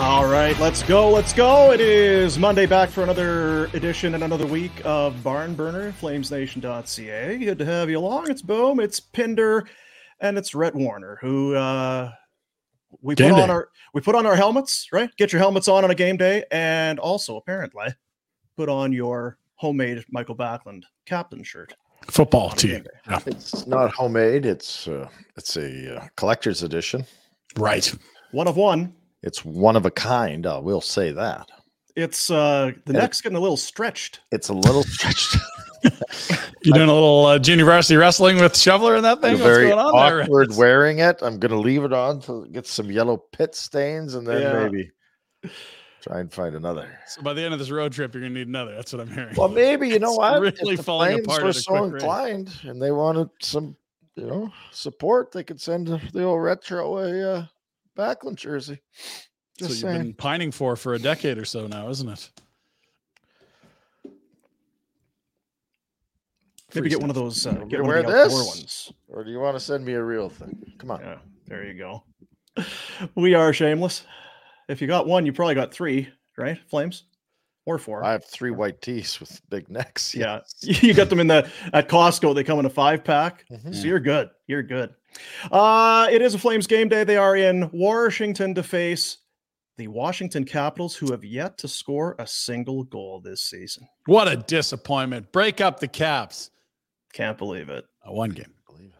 All right, let's go, let's go. It is Monday back for another edition and another week of Barn Burner, flamesnation.ca. Good to have you along. It's Boom, it's Pinder, and it's Rhett Warrener, who uh we Game put on our we put on our helmets, right? Get your helmets on on a game day, and also apparently put on your homemade Michael Backlund captain shirt. Football team. Yeah. It's not homemade. It's uh, it's a uh, collector's edition. Right. One of one. It's one of a kind. I will say that. It's uh the Yeah. neck's getting a little stretched. It's a little stretched. You're doing a little uh, junior varsity wrestling with Shoveler and that thing? What's very going on there? awkward wearing it. I'm gonna leave it on to get some yellow pit stains, and then Yeah. maybe try and find another. So by the end of this road trip, you're gonna need another. That's what I'm hearing. Well, maybe you know It's what? really if the falling apart were at a so quick rate. inclined and they wanted some, you know, support, they could send the old retro a uh, Backlund jersey. so Just you've saying. been pining for for a decade or so now, isn't it? Maybe Free get one of those uh, You want me get to one wear of the this? ones. Or do you want to send me a real thing? Come on. Yeah, there you go. We are shameless. If you got one, you probably got three, right? Flames or four. I have three white tees with big necks. yeah, you got them in the at Costco. They come in a five pack, Mhm. so you're good. You're good. Uh, it is a Flames game day. They are in Washington to face the Washington Capitals, who have yet to score a single goal this season. What a disappointment. Break up the caps. Can't believe it. Uh, one game. Believe it.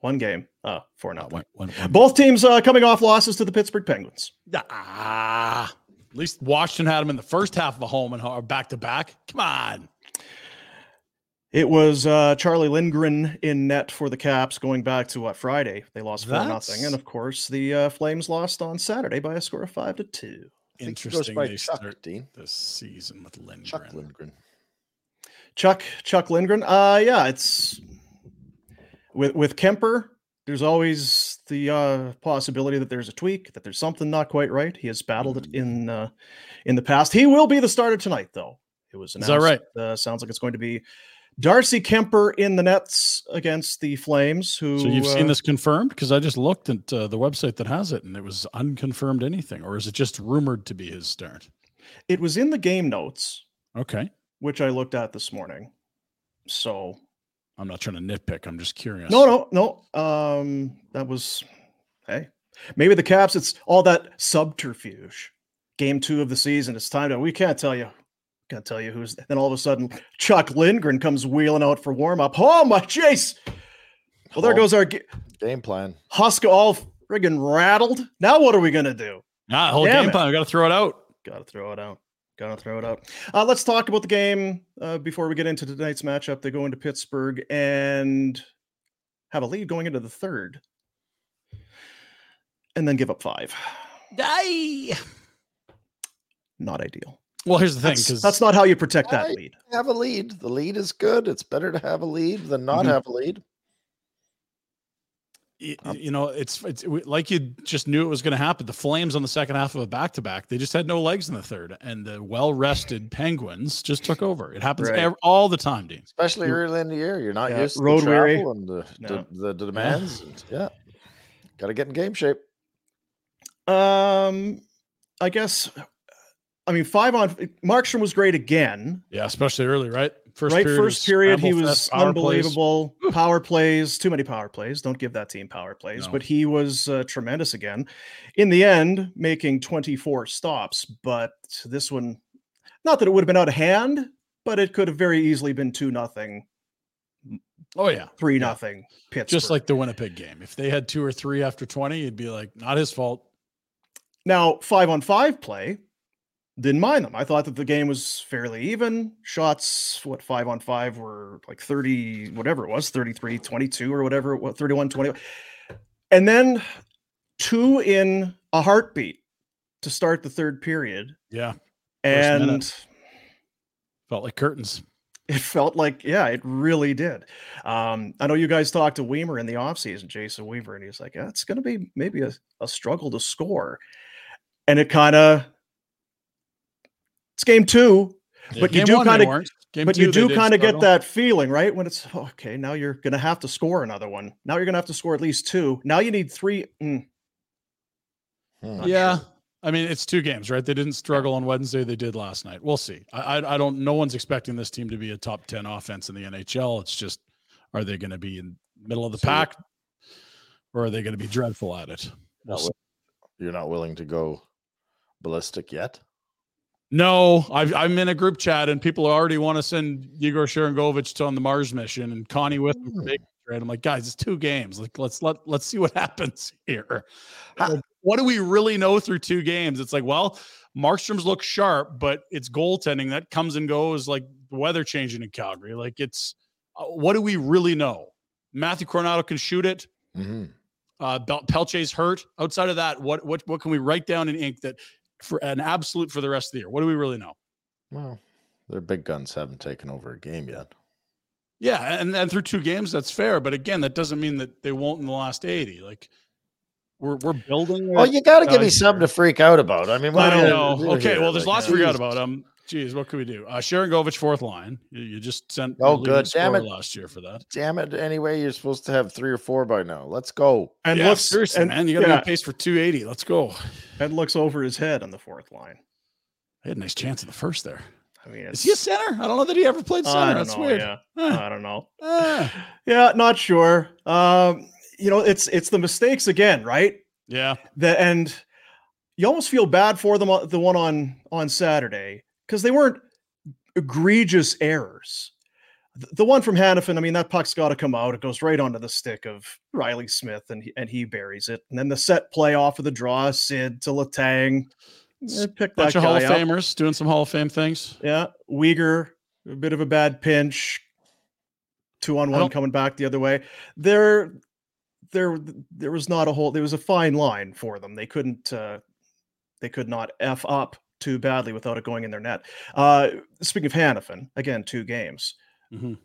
One game. Uh, four nothing. one, one, one Both teams uh, coming off losses to the Pittsburgh Penguins. Ah, at least Washington had them in the first half of a home and back to back. Come on. It was uh, Charlie Lindgren in net for the Caps going back to what Friday. They lost four nothing, and of course the uh, Flames lost on Saturday by a score of five to two. I think he goes Interesting. by They Chuck, start Dean. this season with Lindgren. Chuck Lindgren. Chuck Chuck Lindgren. Uh, yeah, it's with with Kuemper. There's always the uh, possibility that there's a tweak, that there's something not quite right. He has battled it in uh, in the past. He will be the starter tonight, though. It was Is announced. that Uh, sounds like it's going to be Darcy Kuemper in the nets against the Flames. Who So you've seen uh, this confirmed? Because I just looked at uh, the website that has it, and it was unconfirmed anything, or is it just rumored to be his start? It was in the game notes, Okay, which I looked at this morning. So I'm not trying to nitpick. I'm just curious. No, no, no. Um, that was hey, maybe the Caps. It's all that subterfuge. Game two of the season. It's time to. We can't tell you. Can't tell you who's. Then all of a sudden, Chuck Lindgren comes wheeling out for warm up. Oh my chase! Well, there Oh. goes our ga- Game plan. Huska all friggin' rattled. Now what are we gonna do? Ah, whole Damn game it. plan. We got to throw it out. Gotta throw it out. Gotta throw it out. Uh, let's talk about the game uh, before we get into tonight's matchup. They go into Pittsburgh and have a lead going into the third, and then give up five. Die. Not ideal. Well, here's the thing, That's, that's not how you protect that Right. lead. Have a lead. The lead is good. It's better to have a lead than not Mhm. have a lead. You know it's it's like you just knew it was going to happen. The Flames on the second half of a back to back, they just had no legs in the third, and the well rested Penguins just took over. It happens Right. ev- all the time, Dean. Especially You're- early in the year. You're not Yeah, used to road the weary. and the, No. the, the demands. and- yeah. Got to get in game shape. Um, I guess. I mean, five on Markstrom was great again. Yeah, especially early, right? First right, period, first period he was power plays. unbelievable. Power plays, too many power plays. Don't give that team power plays, No. but he was uh, tremendous again. In the end, making 24 stops, but this one, not that it would have been out of hand, but it could have very easily been two nothing, Oh yeah, three Yeah. nothing. Pittsburgh. just like the Winnipeg game. If they had two or three after twenty, you'd be like, not his fault. Now, five on five play, didn't mind them. I thought that the game was fairly even. Shots, what, five on five were like 30, whatever it was, 33, 22 or whatever, what, 31, 20. And then two in a heartbeat to start the third period. Yeah, And minute. felt like curtains. it felt like, yeah, it really did. Um, I know you guys talked to Weimer in the offseason, Jason Weaver, and he was like, yeah, it's going to be maybe a, a struggle to score. And it kind of, it's game two, Yeah, But you do one, they kinda- weren't. Game but you do kind of get struggle. that feeling, right? When it's "Oh, okay, now you're going to have to score another one. Now you're going to have to score at least two. Now you need three. Mm, Hmm. Yeah. sure. I mean, it's two games, right? They didn't struggle on Wednesday. They did last night. We'll see. I, I, I don't. No one's expecting this team to be a top ten offense in the NHL. It's just, are they going to be in middle of the So- pack, or are they going to be dreadful at it? We'll Not You're not willing to go ballistic yet? No, I've, I'm in a group chat, and people already want to send Yegor Sharangovich to on the Mars mission, and Connie with him. Trade. I'm like, guys, it's two games. Like, let's let let's see what happens here. Like, what do we really know through two games? It's like, well, Markstrom's look sharp, but it's goaltending that comes and goes, like the weather changing in Calgary. Like, it's uh, what do we really know? Matthew Coronato can shoot it. Mm-hmm. Uh, Pelche's hurt. Outside of that, what what what can we write down in ink that for an absolute for the rest of the year? What do we really know? Well, their big guns haven't taken over a game yet. Yeah, and and through two games, that's fair. But again, that doesn't mean that they won't in the last eighty. Like we're we're building. Well, you got to give me something to freak out about. I mean, I don't know. Okay, well, there's Like, lots to forget Jesus. about. Um, geez, what could we do? Uh, Sharangovich, fourth line. You, you just sent. Oh, good. Damn it. Last year for that. Damn it! Anyway, you're supposed to have three or four by now. Let's go. and yeah, looks seriously, and, man, you got to yeah, be on pace for 280. Let's go. and looks over his head on the fourth line. I had a nice chance in the first there. I mean, Is it's, he a center? I don't know that he ever played center. I don't That's know. weird. Yeah, Huh. I don't know. Ah, Yeah, not sure. Um, you know, it's it's the mistakes again, right? yeah. The and you almost feel bad for them. The one on on Saturday because they weren't egregious errors. The, one from Hanifin, I mean, that puck's got to come out. It goes right onto the stick of Reilly Smith, and he, and he buries it. And then the set play off of the draw, Sid to Letang. Eh, pick that Bunch of Hall of guy up. Famers doing some Hall of Fame things. Yeah, Weegar, a bit of a bad pinch. Two on one coming back the other way. There, there, there was not a whole. There was a fine line for them. They couldn't. Uh, they could not f up too badly without it going in their net. Uh, speaking of Hanifin, again, two games. Mhm.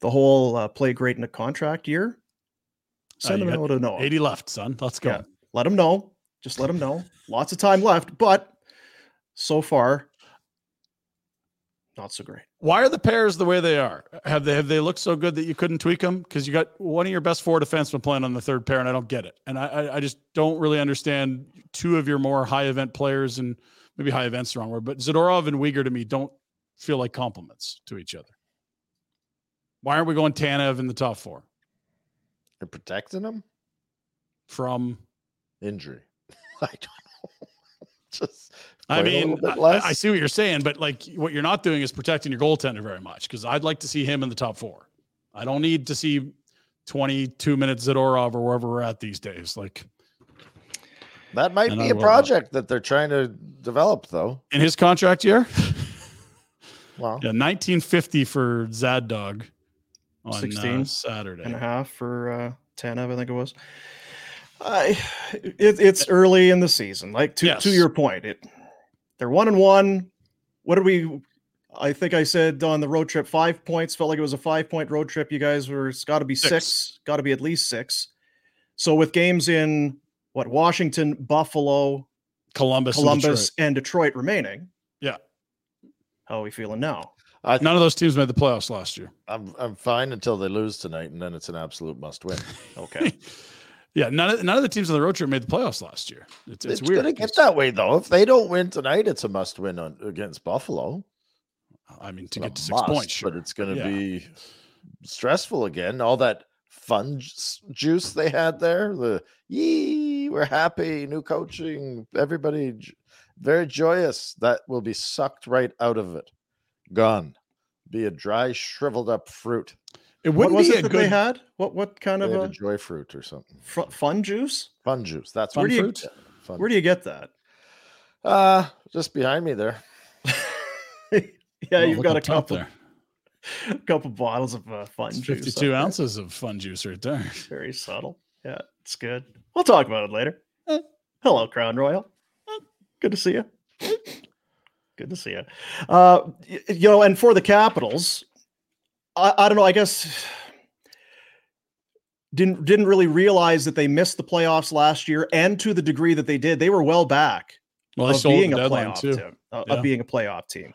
The whole uh, play great in a contract year. Uh, Send them out to know. 80 left, son. Let's go. Yeah. Let them know. Just let them know. Lots of time left, but so far, not so great. Why are the pairs the way they are? Have they have they looked so good that you couldn't tweak them? Because you got one of your best four defensemen playing on the third pair, and I don't get it. And I I, I just don't really understand two of your more high event players, and maybe high events the wrong word, but Zadorov and Weegar to me don't feel like compliments to each other. Why aren't we going Tanev in the top four You're protecting him from? injury. I don't know. Just I mean, I. I see what you're saying, but like what you're not doing is protecting your goaltender very much because I'd like to see him in the top four. I don't need to see 22 minutes Zadorov or wherever we're at these days. Like that might and be I a project that they're trying to develop, though. in his contract year, Well, yeah, 1950 for Zad Dog on 16 uh, Saturday. and a half for uh, Tanev, I think it was. I, it, it's early in the season. Like to to your point, it they're one and one. What did we? I think I said on the road trip five points. Felt like it was a five point road trip. You guys were. It's got to be Six. six. Got to be at least six. So with games in what Washington, Buffalo, Columbus, and Columbus, Detroit. and Detroit remaining. Yeah. How are we feeling now? I, None of those teams made the playoffs last year. I'm I'm fine until they lose tonight, and then it's an absolute must win. Okay. Yeah, none of none of the teams on the road trip made the playoffs last year. It's, it's, It's, weird. gonna get that way though. If they don't win tonight, it's a must win on against Buffalo. I mean, to Not get to six must, points, sure. but it's going to Yeah. be stressful again. All that fun ju- juice they had there, the yee, we're happy, new coaching, everybody j- very joyous. That will be sucked right out of it, gone. Be a dry, shriveled up fruit. it What wouldn't was be it a that good they had? What what kind They of had a a joy fruit or something. fr- fun juice? Fun juice. That's fun what do you- fruit. fun. Where do you get that? uh just behind me there. yeah, Oh, you've got a up top couple couple bottles of uh, fun It's juice. up 52 there. ounces of fun juice right there. Very subtle. Yeah, it's good. We'll talk about it later. Eh. Hello, Crown Royal. Good to see you. Good to see you. Uh, you know, and for the Capitals, I, I don't know. I guess didn't didn't really realize that they missed the playoffs last year, and to the degree that they did, they were well back Well, of being a playoff too. team, uh, Yeah. of being a playoff team.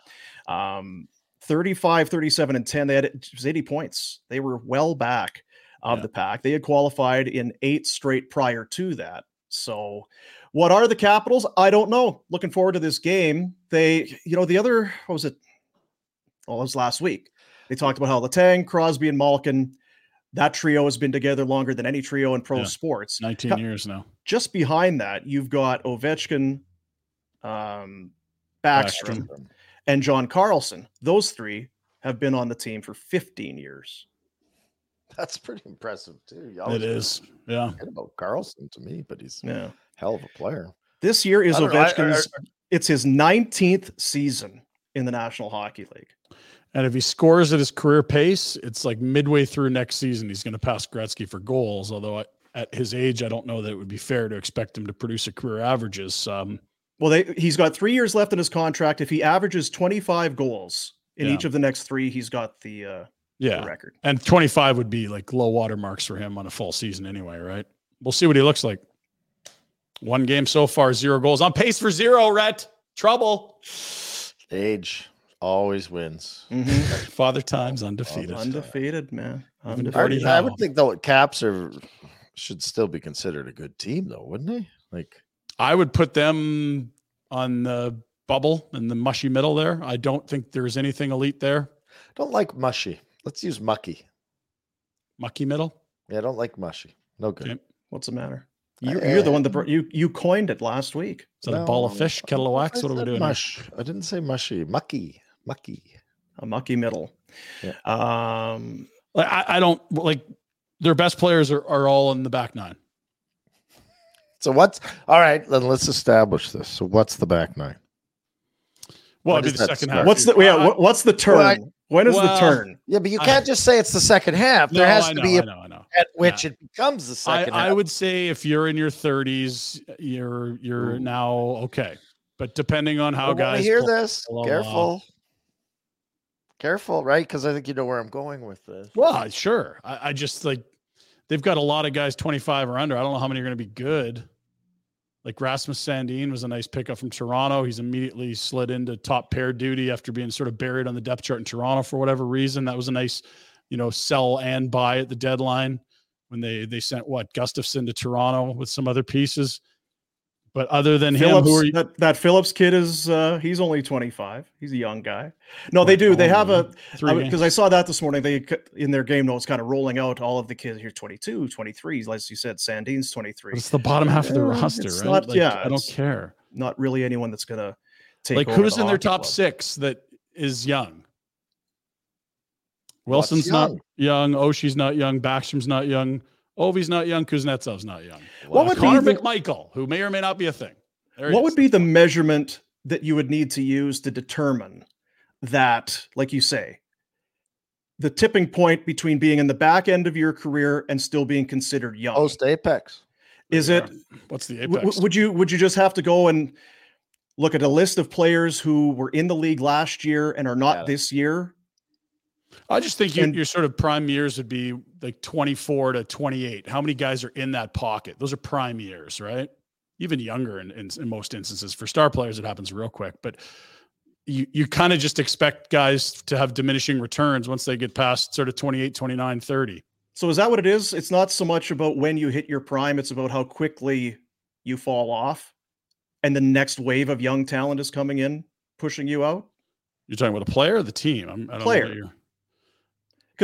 Um, 35, 37, and 10. They had 80 points. They were well back of Yeah. the pack. They had qualified in eight straight prior to that. So, what are the Capitals? I don't know. Looking forward to this game. They, you know, the other, what was it? Oh, it was last week. They talked about how Letang, Crosby, and Malkin, that trio has been together longer than any trio in pro Yeah. sports 19 Ca- years now. just behind that, you've got Ovechkin, um, Backstrom, Backstrom. and John Carlson. Those three have been on the team for 15 years. That's pretty impressive too. You It always is. Yeah. about Carlson to me, but he's Yeah. a hell of a player. This year is I know, I- I- Ovechkin's. it's his 19th season in the National Hockey League. And if he scores at his career pace, it's like midway through next season, he's going to pass Gretzky for goals. Although I, at his age, I don't know that it would be fair to expect him to produce a career averages. Um, Well, they, he's got three years left in his contract. If he averages 25 goals in Yeah. each of the next three, he's got the, uh, the yeah. record. And 25 would be like low water marks for him on a full season anyway, right? We'll see what he looks like. One game so far, zero goals. On pace for zero, Rhett. Trouble. Age always wins. Mhm. Father time's undefeated. Undefeated, man. Undefeated. I, Already I would think though Caps are should still be considered a good team though, wouldn't they? Like I would put them on the bubble in the mushy middle there. I don't think there's anything elite there. don't like mushy. Let's use mucky. Mucky middle. Yeah, I don't like mushy. No good. Okay. What's the matter? You're, you're the one that you you coined it last week. Is that a ball of fish, kettle of wax? think What are we said doing? here? Mush. I didn't say mushy. Mucky. Mucky. A mucky middle. Yeah. Um, I, I don't like their best players are, are all in the back nine. So what's all right? Then let's establish this. So what's the back nine? Well, When it'd be the second start? half. what's the yeah? I- what's the turn? Well, I- when is the turn? Yeah, but you can't just say it's the second half. There No, has I to know, be I a know, I know. at which it becomes the I, second I half. would say if you're in your 30s, you're you're Ooh. now okay. But depending on how want to guys hear pull- this. pull a Careful. Careful, right? Because I think you know where I'm going with this. Well, sure. I, I just like they've got a lot of guys 25 or under. I don't know how many are going to be good. Like Rasmus Sandin was a nice pickup from Toronto. He's immediately slid into top pair duty after being sort of buried on the depth chart in Toronto for whatever reason. That was a nice, you know, sell and buy at the deadline when they they sent what Gustafsson to Toronto with some other pieces. But other than him, Phillips, who are you? that, that Phillips kid is uh he's only 25. He's a young guy. No, they do. They have a Three because I saw that this morning. They in their game notes kind of rolling out all of the kids here 22, 23, as you said, Sandin's 23. It's the bottom half of the Yeah, roster, it's right? not- Like, yeah, I don't care. Not really anyone that's gonna take Like who's the in their top club. six that is young? Wilson's not young? young. Oshie's not young. Backstrom's not young. Ovi's not young. Kuznetsov's not young. What would be Connor the- McMichael, who may or may not be a thing. There he What is. would be the measurement that you would need to use to determine that, like you say, the tipping point between being in the back end of your career and still being considered young? Post apex. Is it What's the apex? w- would you would you just have to go and look at a list of players who were in the league last year and are not Yeah. this year? I just think you, and- your sort of prime years would be like 24 to 28. How many guys are in that pocket? Those are prime years, right? Even younger in, in, in most instances. For star players, it happens real quick. But you, you kind of just expect guys to have diminishing returns once they get past sort of 28, 29, 30. So is that what it is? It's not so much about when you hit your prime, it's about how quickly you fall off and the next wave of young talent is coming in, pushing you out. You're talking about a player or the team? I'm, I don't Player.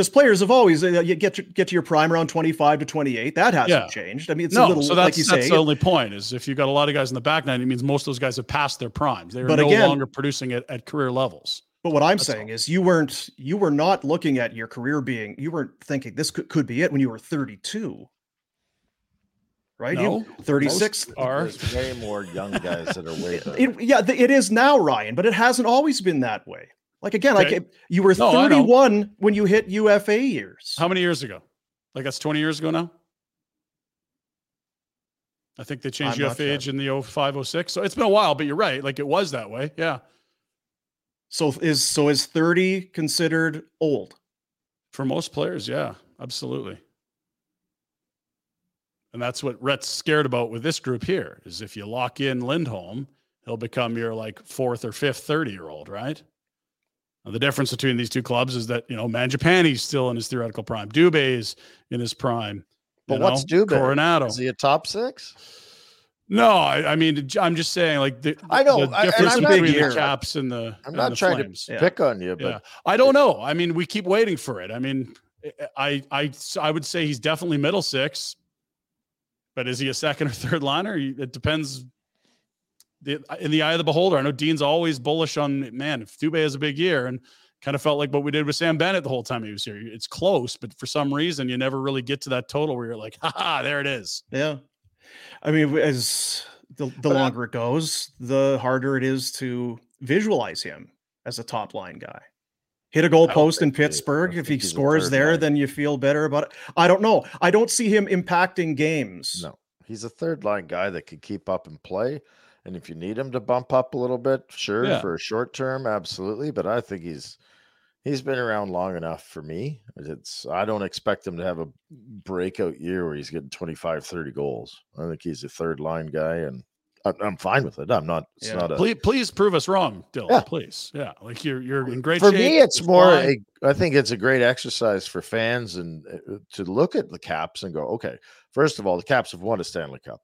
Know. what you're- Because players have always uh, get to, get to your prime around 25 to 28. That hasn't Yeah. changed. I mean, it's no, a little so that's, like you that's say. the only point is if you've got a lot of guys in the back nine, it means most of those guys have passed their primes. They're no again- longer producing it at career levels. But what I'm That's saying all. is you weren't you were not looking at your career being you weren't thinking this could, could be it when you were 32. Right? No, you 36 most are. There's way more young guys that are way it, yeah, it is now, Ryan, but it hasn't always been that way. Like again, like Okay. it- you were No, 31 when you hit UFA years. How many years ago? Like that's 20 years ago now? I think they changed I'm UFA age in the 05, 06. So it's been a while, but you're right. Like it was that way. Yeah. So is so is 30 considered old? For most players. Yeah, absolutely. And that's what Rhett's scared about with this group here is if you lock in Lindholm, he'll become your like fourth or fifth 30 year old, right? Now, the difference between these two clubs is that, you know, Mangiapane's still in his theoretical prime. Dubé's in his prime. But you what's know? Dubé? Coronato. Is he a top six? No, I, I mean, I'm just saying, like the, I know, the I- and difference I'm not- between the. Caps and the. I'm and not the trying Flames. to Yeah. pick on you, but Yeah, I don't know. I mean, we keep waiting for it. I mean, I, I, I would say he's definitely middle six, but is he a second or third liner? It depends. The- In the eye of the beholder, I know Dean's always bullish on man. If Dubé has a big year, and kind of felt like what we did with Sam Bennett the whole time he was here. It's close, but for some reason, you never really get to that total where you're like, ha ha, there it is. Yeah. I mean, as the, the But I- longer it goes, the harder it is to visualize him as a top line guy. Hit a goal post in think he- I Pittsburgh. If he think he's a scores there, line. then you feel better about it. I don't know. I don't see him impacting games. No, he's a third line guy that can keep up and play. And if you need him to bump up a little bit, sure, Yeah. for a short term, absolutely. But I think he's he's been around long enough for me. It's I don't expect him to have a breakout year where he's getting 25, 30 goals. I think he's a third line guy, and I- I'm fine with it. I'm not. It's Yeah. not a. Please, please prove us wrong, Dillon. Yeah. Please, yeah, like you're you're in great for shape. me, it's more. fine. A, I think it's a great exercise for fans and uh, to look at the Caps and go, okay. First of all, the Caps have won a Stanley Cup.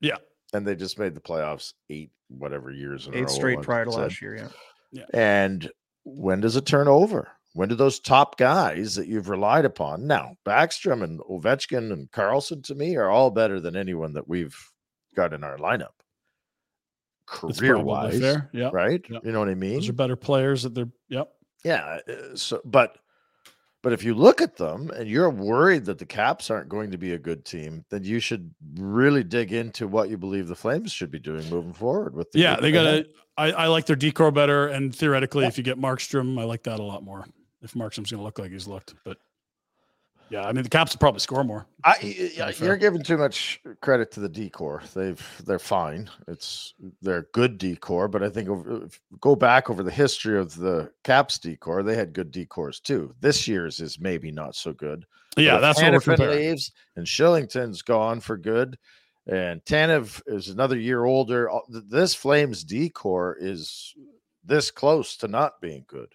Yeah. And they just made the playoffs eight whatever years in a Eight row, straight like prior to said. last year. Yeah. yeah. And when does it turn over? When do those top guys that you've relied upon now, Backstrom and Ovechkin and Carlson, to me, are all better than anyone that we've got in our lineup, It's career wise, fair. Yeah, right? Yeah. You know what I mean? those are better players. That they're. Yep. Yeah. uh, So, but, but if you look at them and you're worried that the Caps aren't going to be a good team, then you should really dig into what you believe the Flames should be doing moving forward. With the Yeah, they got to. I, I like their D corps better, and theoretically, if you get Markstrom, I like that a lot more. If Markstrom's going to look like he's looked, but yeah, I mean the Caps will probably score more. I, y- y- Very fair. you're giving too much credit to the D corps. They've they're fine. It's they're good D corps, but I think over, if go back over the history of the Caps D corps, they had good D corps too. This year's is maybe not so good. Yeah, that's what we're Hanifin comparing. leaves and Kylington's gone for good, and Tanev is another year older. Uh, this Flames D corps is this close to not being good,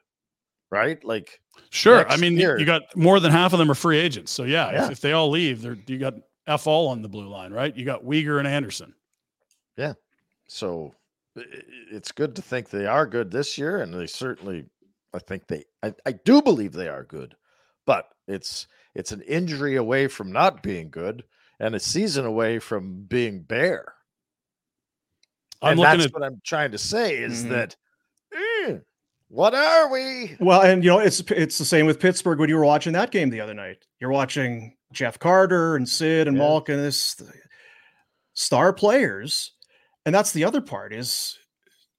right? Like Sure, I mean year- you got more than half of them are free agents. So yeah, Yeah. If, if they all leave, they're you got f all on the blue line, right? You got Weegar and Andersson. Yeah. So it's good to think they are good this year, and they certainly, I think they, I, I do believe they are good, but it's it's an injury away from not being good and a season away from being bare. I'm and looking that's at what I'm trying to say is Mhm. that what are we? Well, and you know, it's it's the same with Pittsburgh when you were watching that game the other night. You're watching Jeff Carter and Sid and Yeah. Malkin, this star players, and that's the other part is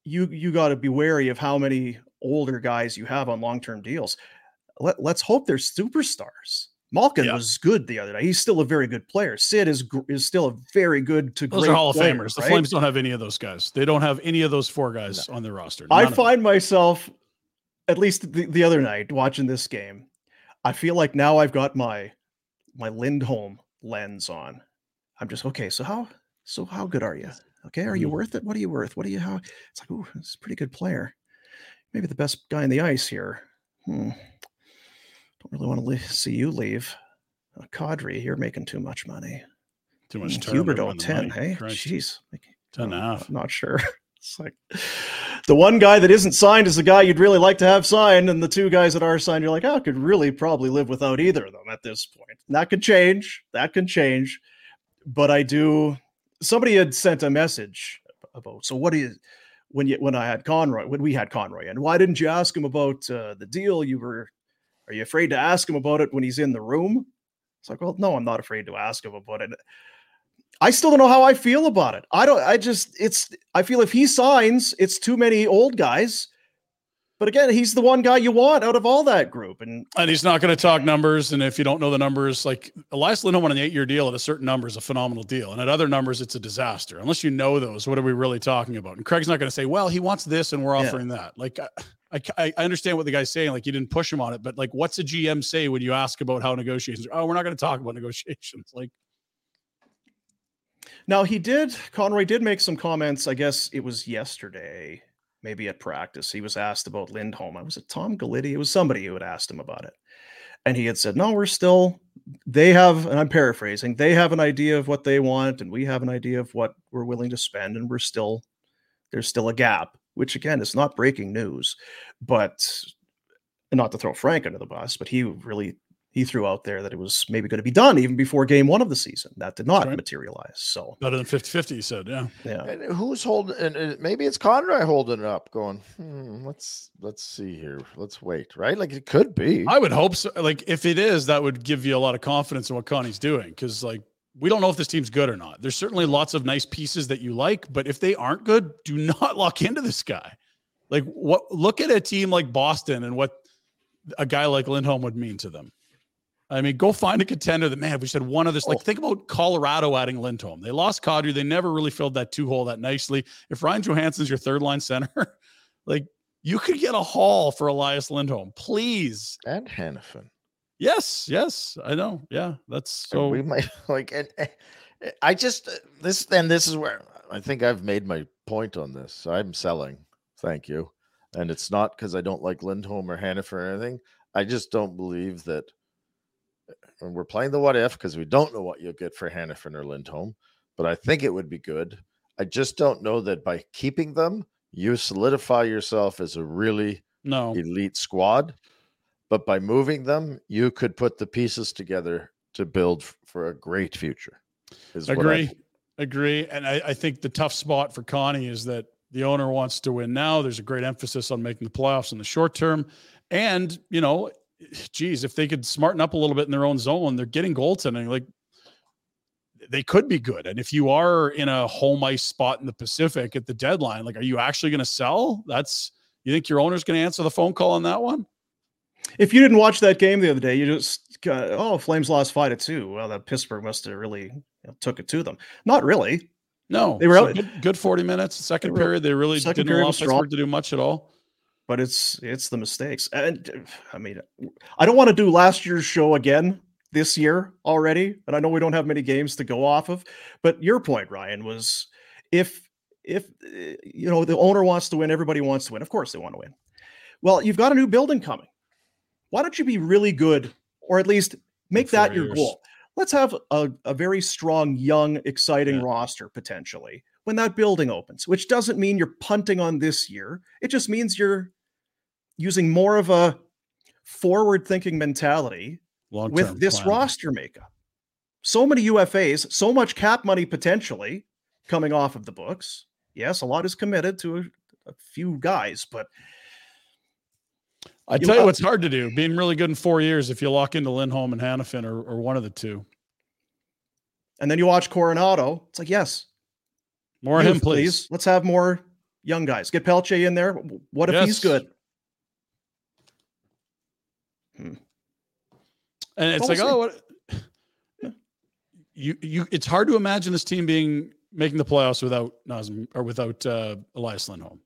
you you got to be wary of how many older guys you have on long term deals. Let, let's hope they're superstars. Malkin Yeah. was good the other night. He's still a very good player. Sid is is still a very good to those great are Hall of player, Famers. The? Flames don't have any of those guys. They don't have any of those four guys on their roster. I None them. find myself, at least the, the other night, watching this game. I feel like now I've got my my Lindholm lens on. I'm just okay. So how so how good are you? Okay, are you Mhm. worth it? What are you worth? What are you how? It's like, oh, it's a pretty good player. Maybe the best guy in the ice here. Hmm. Don't really want to le- see you leave. Uh, Kadri, you're making too much money. too much. Mm, Huberdeau, 10, hey? Jeez. like, 10 and a I'm not sure. It's like the one guy that isn't signed is the guy you'd really like to have signed, and the two guys that are signed, you're like, oh, I could really probably live without either of them at this point. And that could change. That can change. But I do. Somebody had sent a message about. So what do you? When you when I had Conroy, when we had Conroy, and why didn't you ask him about uh, the deal? You were. Are you afraid to ask him about it when he's in the room? It's like, well, no, I'm not afraid to ask him about it. I still don't know how I feel about it. I don't. I just it's. I feel if he signs, it's too many old guys. But again, he's the one guy you want out of all that group, and And he's not going to talk numbers. And if you don't know the numbers, like Elias Lindholm on an eight year deal at a certain number is a phenomenal deal. And at other numbers, it's a disaster. Unless you know those, what are we really talking about? And Craig's not going to say, well, he wants this and we're Yeah. offering that. Like, I, I, I understand what the guy's saying. Like, you didn't push him on it. But like, what's a GM say when you ask about how negotiations are? Oh, we're not going to talk about negotiations. Like, Now he did. Conroy did make some comments. I guess it was yesterday, maybe at practice. He was asked about Lindholm. I was it Tom Gulitti. It was somebody who had asked him about it, and he had said, "No, we're still. They have, and I'm paraphrasing. They have an idea of what they want, and we have an idea of what we're willing to spend, and we're still there's still a gap." Which again is not breaking news, but not to throw Frank under the bus, but he really he threw out there that it was maybe going to be done even before game one of the season. That did not Right. materialize. So better than 50 50, he said. Yeah. yeah. And who's holding? And maybe it's Conroy holding it up, going, hmm, "Let's let's see here. Let's wait." Right? Like it could be. I would hope so. Like, if it is, that would give you a lot of confidence in what Connie's doing. Cause, like, we don't know if this team's good or not. There's certainly lots of nice pieces that you like, but if they aren't good, do not lock into this guy. Like, what look at a team like Boston and what a guy like Lindholm would mean to them. I mean, go find a contender that, man, we said one of this, like, think about Colorado adding Lindholm. They lost Kadri. They never really filled that two hole that nicely. If Ryan Johansen's your third line center, like, you could get a haul for Elias Lindholm. Please and Hanifin. Yes, yes, I know. Yeah, that's So we might like. And, eh, eh, I just uh, this and this is where I think I've made my point on this. I'm selling. Thank you. And it's not because I don't like Lindholm or Hanifin or anything. I just don't believe that. And we're playing the what if because we don't know what you'll get for Hanifin or Lindholm, but I think it would be good. I just don't know that by keeping them, you solidify yourself as a really no, elite squad. But by moving them, you could put the pieces together to build for a great future. Is what I agree, agree. And I, I think the tough spot for Connie is that the owner wants to win now. There's a great emphasis on making the playoffs in the short term, and you know, geez, if they could smarten up a little bit in their own zone, they're getting goaltending. Like they could be good. And if you are in a home ice spot in the Pacific at the deadline, like, are you actually going to sell? That's you think your owner's going to answer the phone call on that one? If you didn't watch that game the other day, you just got, oh, Flames lost five to two. Well, that Pittsburgh must have really you know, took it to them. Not really. No, They were So out- good, good 40 minutes. Second They were- period, they really didn't allow strong. Pittsburgh to do much at all. but it's it's the mistakes and i mean i don't want to do last year's show again this year already and i know we don't have many games to go off of but your point ryan was if if you know the owner wants to win everybody wants to win of course they want to win well you've got a new building coming why don't you be really good or at least make that your years. goal let's have a, a very strong young exciting Yeah. roster potentially when that building opens, which doesn't mean you're punting on this year. It just means you're using more of a forward thinking mentality Long-term with this plan. roster makeup. So many UFAs, so much cap money potentially coming off of the books. Yes, a lot is committed to a, a few guys, but I tell you what's hard to do: being really good in four years. If you lock into Lindholm and Hanifin, or, or one of the two, and then you watch Coronato, it's like, yes, more of youth, him, please. Let's have more young guys. Get Pelche in there. What if he's Yes. good? And it's Well, like, oh, what? You you. It's hard to imagine this team being making the playoffs without Nazem or without uh, Elias Lindholm.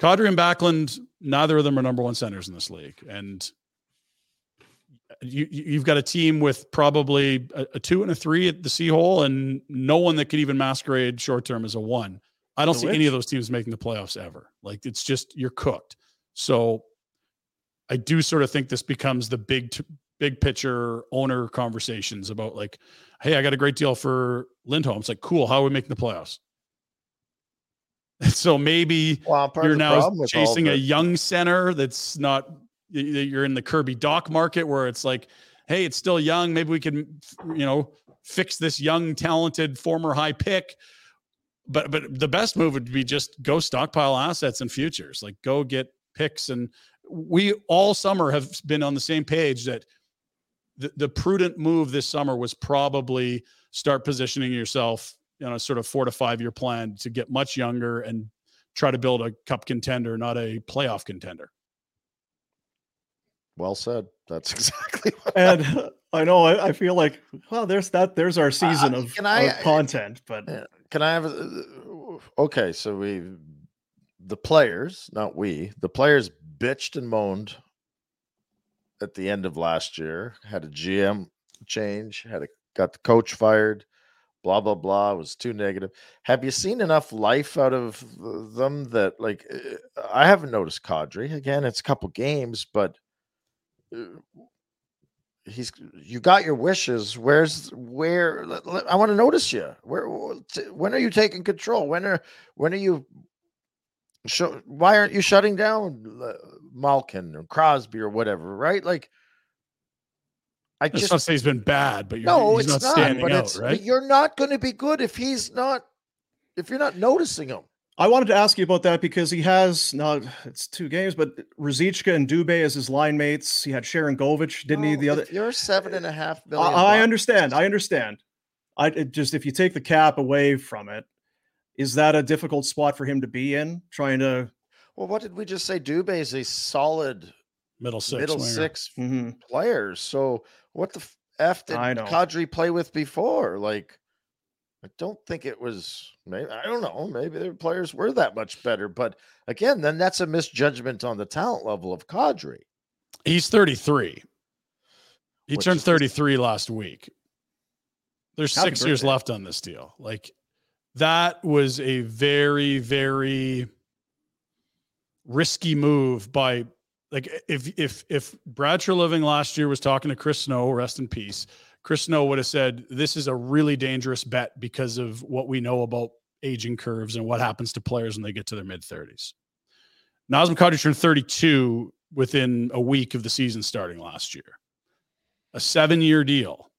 Kadri and Backlund, neither of them are number one centers in this league, and you you- you've got a team with probably a, a two and a three at the C hole, and no one that could even masquerade short term as a one. I don't The see any of those teams making the playoffs ever. Like it's just you're cooked. So I do sort of think this becomes the big t- big picture owner conversations about like, hey, I got a great deal for Lindholm. It's like, cool, how are we making the playoffs? so maybe Well, you're now problem with all chasing a young center that's not you're in the Kirby Dach market where it's like, hey, it's still young. Maybe we can, you know, fix this young, talented former high pick. But but the best move would be just go stockpile assets and futures. Like go get picks. And we all summer have been on the same page that the, the prudent move this summer was probably start positioning yourself you know sort of four to five year plan to get much younger and try to build a cup contender, not a playoff contender. Well said. That's exactly what And I know I, I feel like, well, there's that. There's our season of, can I- of content, but Can I have a, okay? So we, the players, not we, the players bitched and moaned at the end of last year. Had a GM change. Had a got the coach fired. Blah blah blah. Was too negative. Have you seen enough life out of them that like eh, I haven't noticed Kadri again? It's a couple games, but. uh, He's you got your wishes. Where's where? I want to notice you. Where? When are you taking control? When are when are you? Show, why aren't you shutting down Malkin or Crosby or whatever? Right? Like, I That's just not say he's been bad, but you're, no, he's it's not not. standing but out, it's right? but you're not going to be good if he's not. If you're not noticing him. I wanted to ask you about that because he has now it's two games, but Ruzicka and Dubé as his line mates. He had Sharangovich, didn't he? Well, The other. you're seven and a half I. I understand. I understand. I it just if you take the cap away from it, is that a difficult spot for him to be in? Trying to. Well, what did we just say? Dubé is a solid middle six. middle winger. six Mhm. players. So what the f- f did I know. Kadri play with before? Like, I don't think it was. Maybe I don't know. Maybe their players were that much better. But again, then that's a misjudgment on the talent level of Kadri. He's 33. He Which turned is 33 last week. There's Happy six years left on this deal. Like that was a very, very risky move by like eh, if if if Brad Treliving last year was talking to Chris Snow, rest in peace. Chris Snow would have said, This is a really dangerous bet because of what we know about aging curves and what happens to players when they get to their mid 30s. Nazem Kadri turned 32 within a week of the season starting last year. A seven year deal.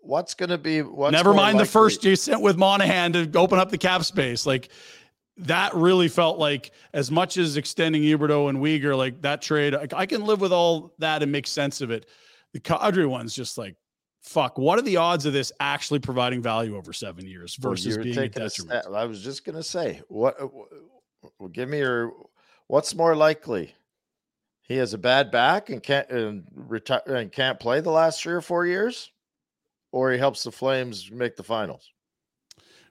What's going to be? What's Never mind the first you sent with Monahan to open up the cap space. Like that really felt like as much as extending Huberdeau and Weegar, like that trade, I, I can live with all that and make sense of it. The Kadri one's just like, fuck, what are the odds of this actually providing value over seven years versus you're being a detriment? stat- I was just going to say, what? uh, Well, give me your. What's more likely? He has a bad back and can't and retire and can't play the last three or four years, or he helps the Flames make the finals.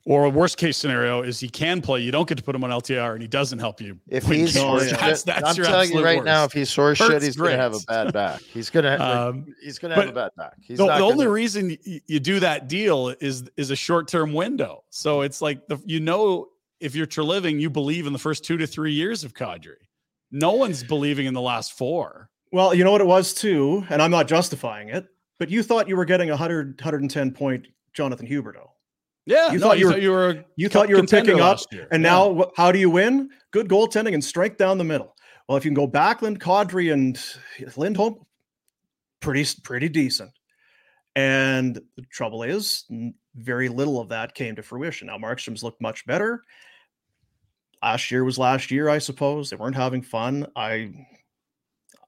Or a worst case scenario is he can play. You don't get to put him on LTR and he doesn't help you. If he's games. Sore yeah. that's, that's I'm your telling you absolute right now, if he's sore shit, Hurts he's going to have a bad back. He's going to Um, he's going to have a bad back. He's the, not the only gonna- reason you do that deal is is a short term window. So it's like the you know if you're living, you believe in the first two to three years of Kadri. No one's believing in the last four. Well, you know what it was too, and I'm not justifying it, but you thought you were getting a 100, 110 point Jonathan Huberdeau. Yeah, You no, thought you were- you were You thought you were picking up, and Yeah. now how do you win? Good goaltending and strength down the middle. Well, if you can go Backlund, Kadri, and Lindholm, pretty pretty decent. And the trouble is, very little of that came to fruition. Now Markstrom's looked much better. Last year was last year, I suppose. They weren't having fun. I,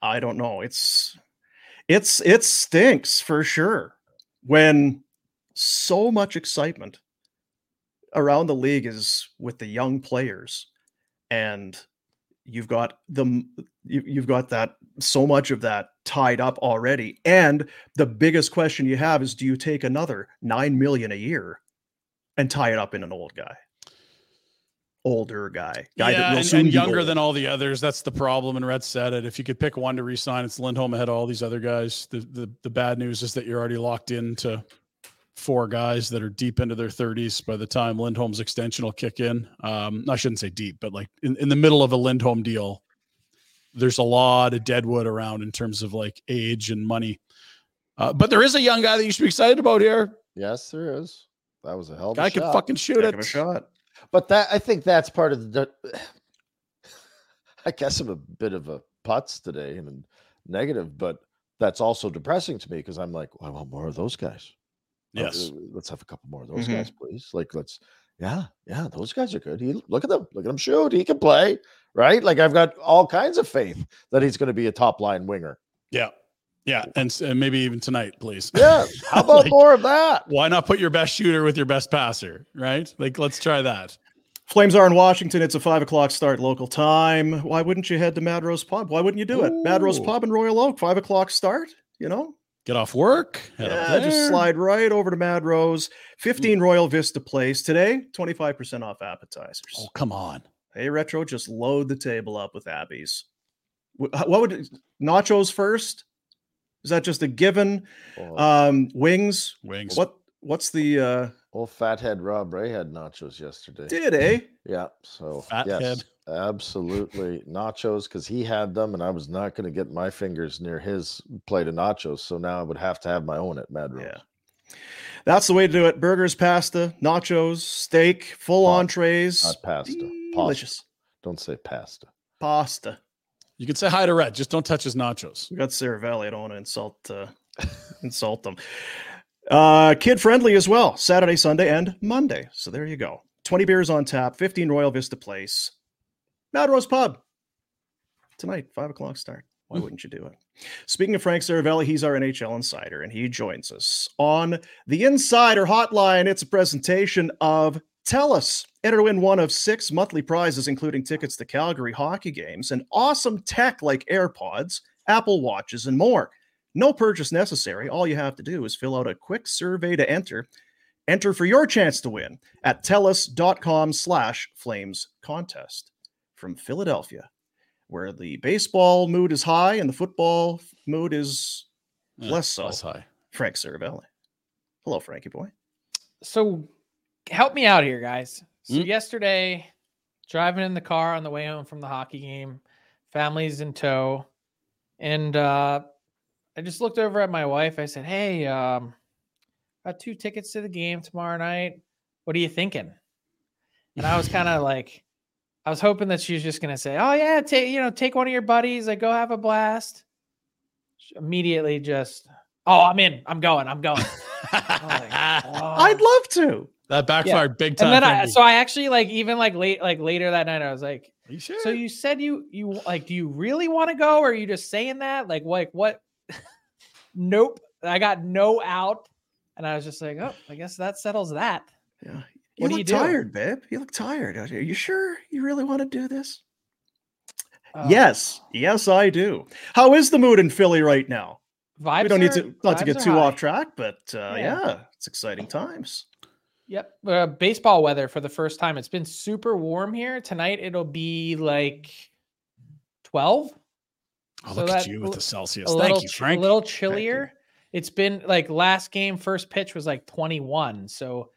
I don't know. It's, it's it stinks for sure when so much excitement around the league is with the young players and you've got the you, you've got that so much of that tied up already and the biggest question you have is do you take another 9 million a year and tie it up in an old guy older guy guy yeah, that will and, soon and be younger old. than all the others. That's the problem. And Rhett said it. If you could pick one to resign, it's Lindholm ahead of all these other guys. The, the the bad news is that you're already locked into four guys that are deep into their 30s by the time Lindholm's extension will kick in. Um, I shouldn't say deep, but like in, in the middle of a Lindholm deal, there's a lot of deadwood around in terms of like age and money. Uh, but there is a young guy that you should be excited about here. Yes, there is. That was a hell of a Guy can shot. fucking shoot Heck of it. a shot But that I think that's part of the. I guess I'm a bit of a putz today and negative, but that's also depressing to me because I'm like, well, I want more of those guys. Yes. uh, let's have a couple more of those Mhm. guys, please. Like, let's. Yeah, yeah, those guys are good. He look at them, look at him shoot. He can play, right? Like I've got all kinds of faith that he's going to be a top line winger. Yeah. Yeah. And, and maybe even tonight, please. Yeah, how about Like- more of that? Why not put your best shooter with your best passer? Right. Like, let's try that. Flames are in Washington. It's a five o'clock start local time. Why wouldn't you head to Mad Rose Pub? Why wouldn't you do it? Mad Rose Pub in Royal Oak, five o'clock start. You know, Get off work. Yeah, just slide right over to Mad Rose. Fifteen Royal Vista Place today. Twenty five percent off appetizers. Oh, come on. Hey, retro, just load the table up with Abby's. What would nachos first? Is that just a given? Oh, Um, wings. Wings. What? What's the uh? Old fathead Rob Ray had nachos yesterday. Did eh? Yeah. So Fat yes, head. absolutely nachos because he had them, and I was not going to get my fingers near his plate of nachos. So now I would have to have my own at Mad Rose. Yeah. That's the way to do it. Burgers, pasta, nachos, steak, full Pa- entrees. Not pasta. Delicious. Don't say pasta. Pasta. You can say hi to Rhett. Just don't touch his nachos. We got Seravalli. I don't want to insult uh, insult them. Uh, kid friendly as well. Saturday, Sunday, and Monday. So there you go. 20 beers on tap, 15 Royal Vista Place. Mad Rose Pub. Tonight, five o'clock start. Why wouldn't you do it? Speaking of Frank Seravalli, he's our NHL insider, and he joins us on the Insider Hotline. It's a presentation of TELUS. Enter to win one of six monthly prizes, including tickets to Calgary hockey games and awesome tech like AirPods, Apple Watches, and more. No purchase necessary. All you have to do is fill out a quick survey to enter. Enter for your chance to win at telus.com slash flames contest from Philadelphia, where the baseball mood is high and the football mood is Eh, Less so. Less high. Frank Seravalli. Hello, Frankie boy. So help me out here, guys. So Mm. yesterday, driving in the car on the way home from the hockey game, family's in tow, and uh, I just looked over at my wife. I said, "Hey, um, got two tickets to the game tomorrow night. What are you thinking?" And I was kind of like, I was hoping that she was just gonna say, "Oh yeah, take you know, take one of your buddies, like go have a blast." She immediately just, "Oh, I'm in. I'm going. I'm going." I'd love to. that backfired big time. and then I, so I actually like even like late like later that night I was like, Are you sure? so you said you you like do you really want to go or are you just saying that like like what? nope, I got no out, and I was just like, oh, I guess that settles that. Yeah. You What do look you do? tired, babe. You look tired. Are you sure you really want to do this? Oh, Yes. Yes, I do. How is the mood in Philly right now? vibes. we don't need are- to not to get too high. off track, but uh, yeah. Yeah. it's exciting times. Yep, uh, baseball weather for the first time. It's been super warm here tonight. It'll be like twelve. Oh, so look at you with the Celsius. Thank little you, Frank. A little chillier. It's been like last game, first pitch was like 21. So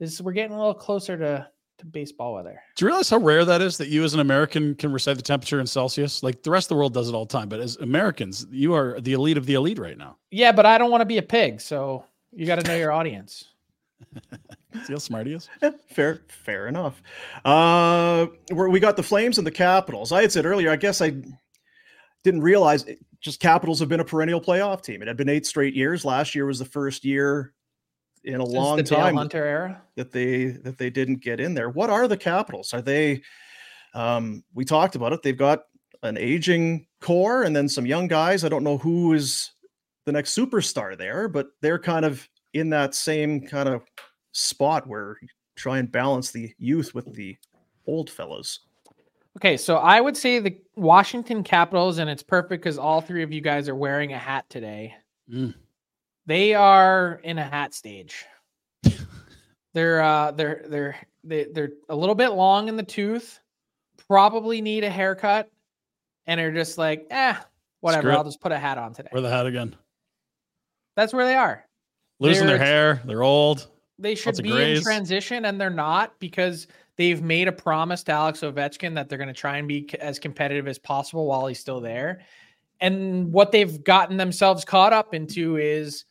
this we're getting a little closer to, to baseball weather. Do you realize how rare that is that you, as an American, can recite the temperature in Celsius? Like the rest of the world does it all the time, but as Americans, you are the elite of the elite right now. Yeah, but I don't want to be a pig, so you got to know your audience. See how smart he is? Yeah, fair, fair enough. Uh, where we got the Flames and the Capitals. I had said earlier, I guess I didn't realize it, just Capitals have been a perennial playoff team. It had been eight straight years. Last year was the first year in a Since long time Hunter era. that they that they didn't get in there. What are the Capitals? Are they? Um, we talked about it. They've got an aging core and then some young guys. I don't know who is the next superstar there, but they're kind of in that same kind of spot where you try and balance the youth with the old fellows. Okay, so I would say the Washington Capitals, and it's perfect because all three of you guys are wearing a hat today. Mm. They are in a hat stage. they're uh they're they're they, they're a little bit long in the tooth, probably need a haircut, and are just like, eh, whatever. I'll just put a hat on today. Wear the hat again. That's where they are. Losing their They're- hair. They're old. They should be in transition, and they're not because they've made a promise to Alex Ovechkin that they're going to try and be as competitive as possible while he's still there. And what they've gotten themselves caught up into is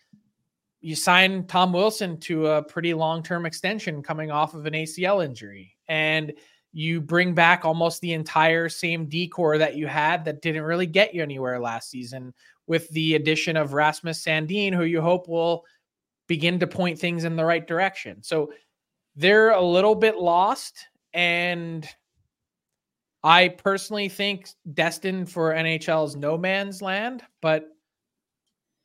you sign Tom Wilson to a pretty long term extension coming off of an ACL injury, and you bring back almost the entire same D corps that you had that didn't really get you anywhere last season with the addition of Rasmus Sandin, who you hope will begin to point things in the right direction. So they're a little bit lost and I personally think destined for NHL's no man's land, but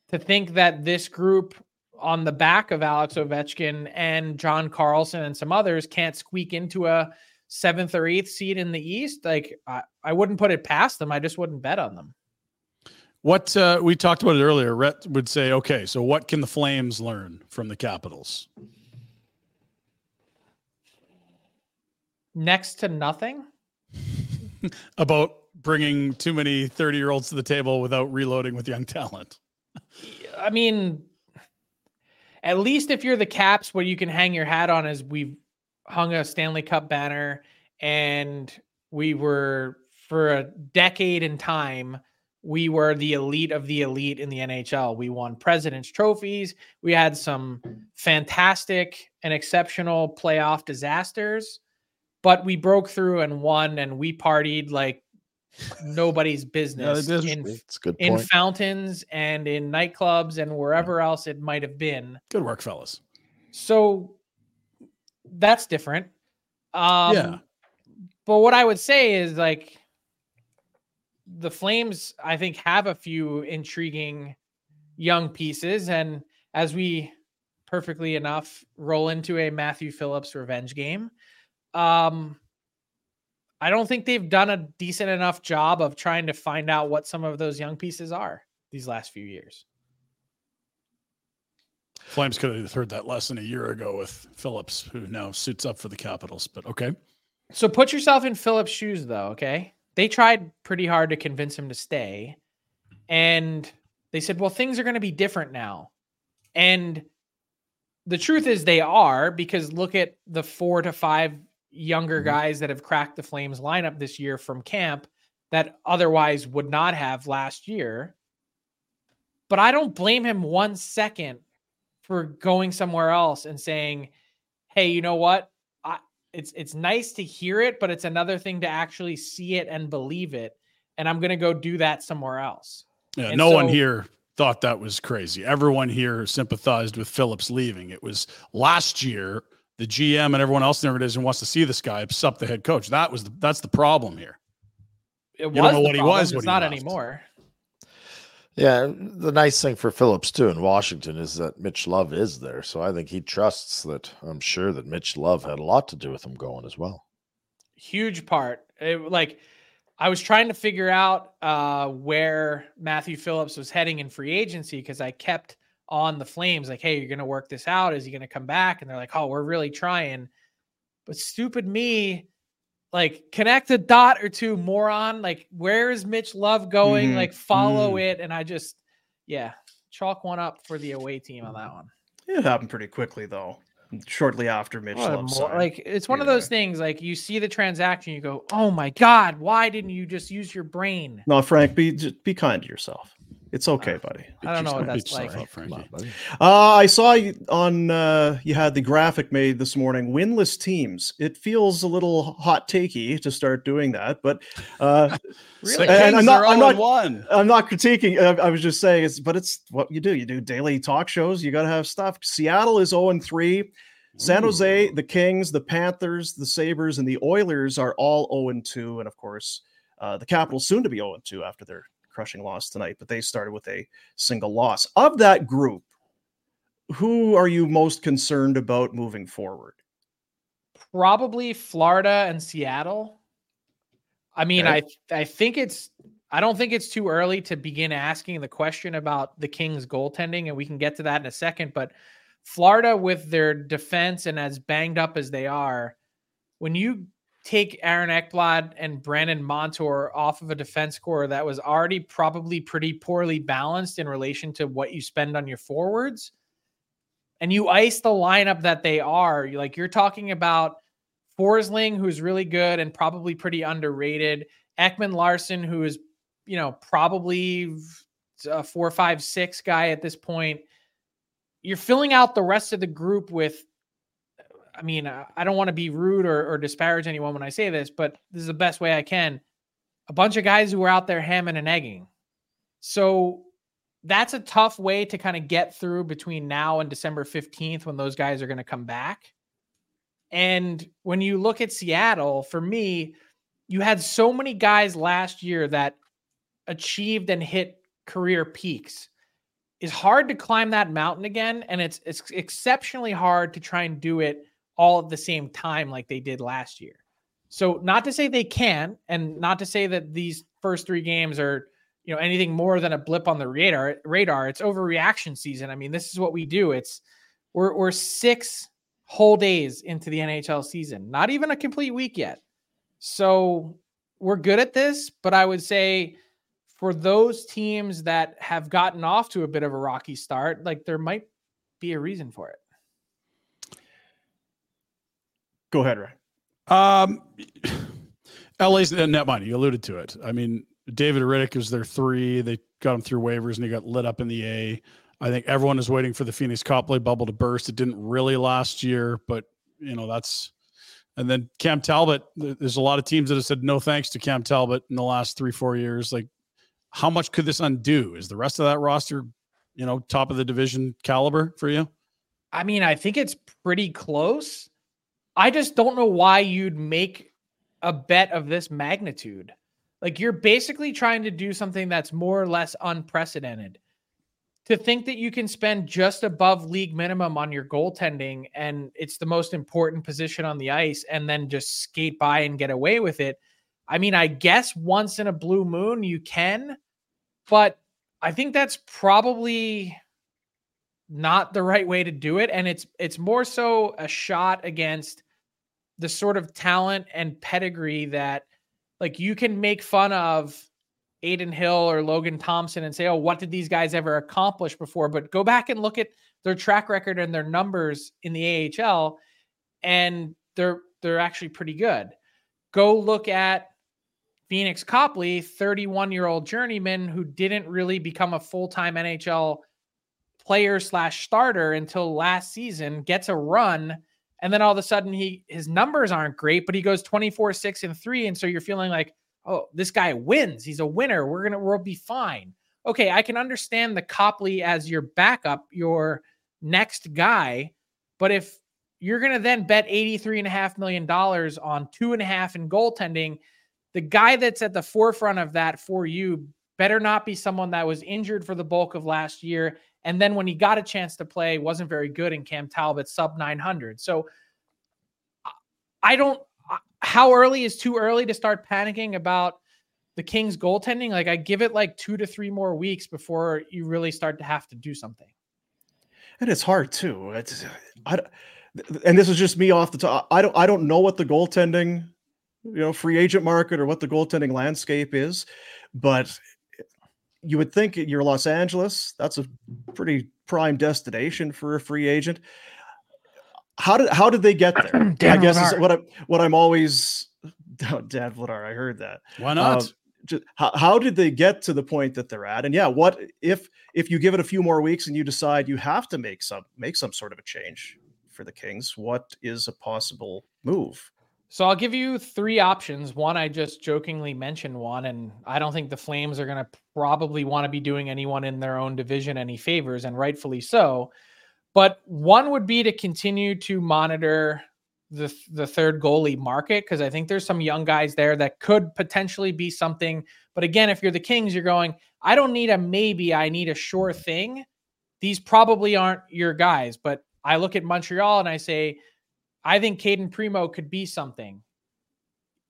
to think that this group on the back of Alex Ovechkin and John Carlson and some others can't squeak into a seventh or eighth seed in the East, like I, I wouldn't put it past them. I just wouldn't bet on them. What uh, we talked about it earlier. Rhett would say, okay, so what can the Flames learn from the Capitals? Next to nothing. About bringing too many 30 year olds to the table without reloading with young talent. I mean, at least if you're the Caps, what you can hang your hat on is we've hung a Stanley Cup banner, and we were for a decade in time. We were the elite of the elite in the NHL. We won President's trophies. We had some fantastic and exceptional playoff disasters, but we broke through and won, and we partied like nobody's business did. in It's good in fountains and in nightclubs and wherever else it might have been. Good work, fellas. So that's different. Um, Yeah. But what I would say is like the Flames, I think, have a few intriguing young pieces. And as we perfectly enough roll into a Matthew Phillips revenge game, um, I don't think they've done a decent enough job of trying to find out what some of those young pieces are these last few years. Flames could have heard that lesson a year ago with Phillips, who now suits up for the Capitals. But okay. So put yourself in Phillips' shoes, though. Okay, they tried pretty hard to convince him to stay, and they said, "Well, things are going to be different now." And the truth is, they are because look at the four to five younger mm-hmm. guys that have cracked the Flames lineup this year from camp that otherwise would not have last year. But I don't blame him one second for going somewhere else and saying, "Hey, you know what? it's it's nice to hear it, but it's another thing to actually see it and believe it. And I'm gonna go do that somewhere else. Yeah, And no one here thought that was crazy. Everyone here sympathized with Phillips leaving. It was last year the GM and everyone else in the organization wants to see this guy sup the head coach. That was the, that's the problem here. It don't was know the what he problem, was when It's he not left. anymore. Yeah, the nice thing for Phillips too in Washington is that Mitch Love is there, so I think he trusts that. I'm sure that Mitch Love had a lot to do with him going as well. Huge part. It, like I was trying to figure out uh, where Matthew Phillips was heading in free agency because I kept on the Flames like, "Hey, you're gonna work this out. Is he gonna come back?" And they're like, "Oh, we're really trying." But stupid me, like connect a dot or two, moron. Like, where is Mitch Love going? Mhm. Like, follow it. And I just, yeah, chalk one up for the away team on that one. It happened pretty quickly though. Shortly after Mitch What Love mo- signed. like it's one of those things like you see the transaction you go oh my god why didn't you just use your brain no, Frank, be just be kind to yourself. It's okay, buddy. I don't know what Be that's sorry, like. Frankie. Uh, I saw you on uh, you had the graphic made this morning. Winless teams. It feels a little hot takey to start doing that, but uh, Really? And I'm not- I'm not- one. I'm not critiquing. I, I was just saying it's, but it's what you do. You do daily talk shows. You got to have stuff. Seattle is 0 and 3. San Jose, the Kings, the Panthers, the Sabres, and the Oilers are all 0 and 2. And of course, uh, the Capitals soon to be 0 and 2 after their crushing loss tonight, but they started with a single loss. Of that group, who are you most concerned about moving forward? Probably Florida and Seattle. I mean, Okay. I I think it's I don't think it's too early to begin asking the question about the Kings goaltending, and we can get to that in a second. But Florida, with their defense and as banged up as they are, when you take Aaron Ekblad and Brandon Montour off of a defense core that was already probably pretty poorly balanced in relation to what you spend on your forwards, and you ice the lineup that they are, you- like you're talking about Forsling, who's really good and probably pretty underrated, Ekman-Larsson, who is, you know, probably a four, five, six guy at this point. You're filling out the rest of the group with, I mean, I I don't want to be rude or, or disparage anyone when I say this, but this is the best way I can. A bunch of guys who are out there hamming and egging. So that's a tough way to kind of get through between now and December 15th when those guys are going to come back. And when you look at Seattle, for me, you had so many guys last year that achieved and hit career peaks. It's hard to climb that mountain again, and it's it's exceptionally hard to try and do it all at the same time like they did last year. So, not to say they can, and not to say that these first three games are you know anything more than a blip on the radar radar. It's overreaction season. I mean this is what we do. It's we're, we're six whole days into the nhl season not even a complete week yet. So we're good at this but i would say for those teams that have gotten off to a bit of a rocky start like there might be a reason for it Go ahead, Ryan. Um, LA's net money. You alluded to it. I mean, David Rittich is their three. They got him through waivers and he got lit up in the A. I think everyone is waiting for the Pheonix Copley bubble to burst. It didn't really last year, but you know that's. And then Cam Talbot. There's a lot of teams that have said no thanks to Cam Talbot in the last three four years. Like, how much could this undo? Is the rest of that roster, you know, top of the division caliber for you? I mean, I think it's pretty close. I just don't know why you'd make a bet of this magnitude. Like you're basically trying to do something that's more or less unprecedented. To think that you can spend just above league minimum on your goaltending and it's the most important position on the ice and then just skate by and get away with it. I mean, I guess once in a blue moon you can, but I think that's probably not the right way to do it and it's it's more so a shot against the sort of talent and pedigree that like you can make fun of Adin Hill or Logan Thompson and say, "Oh, what did these guys ever accomplish before?" But go back and look at their track record and their numbers in the AHL and they're they're actually pretty good. Go look at Pheonix Copley, 31-year-old journeyman who didn't really become a full-time NHL player slash starter until last season, gets a run, and then all of a sudden he his numbers aren't great, but he goes 24, 6, and 3. And so you're feeling like, oh, this guy wins. He's a winner. We're gonna we'll be fine. Okay, I can understand the Copley as your backup, your next guy, but if you're gonna then bet 83 and a half million dollars on two and a half in goaltending, the guy that's at the forefront of that for you better not be someone that was injured for the bulk of last year and then when he got a chance to play, wasn't very good in Cam Talbot, sub 900. So I- don't, how early is too early to start panicking about the Kings goaltending? Like I give it like two to three more weeks before you really start to have to do something. and it's hard too. It's I, and this is just me off the top. I don't I don't know what the goaltending, you know, free agent market or what the goaltending landscape is, but you would think you're Los Angeles. That's a pretty prime destination for a free agent. How did how did they get there? I Dan guess is what I what I'm always Dan Vladar. I heard that. Why not? Um, just how, how did they get to the point that they're at? And yeah, what if if you give it a few more weeks and you decide you have to make some make some sort of a change for the Kings? What is a possible move? So I'll give you three options. One, I just jokingly mentioned one, and I don't think the Flames are going to probably want to be doing anyone in their own division any favors, and rightfully so. But one would be to continue to monitor the the third goalie market because I think there's some young guys there that could potentially be something. But again, if you're the Kings, you're going, I don't need a maybe, I need a sure thing. These probably aren't your guys, but I look at Montreal and I say, I think Cayden Primeau could be something.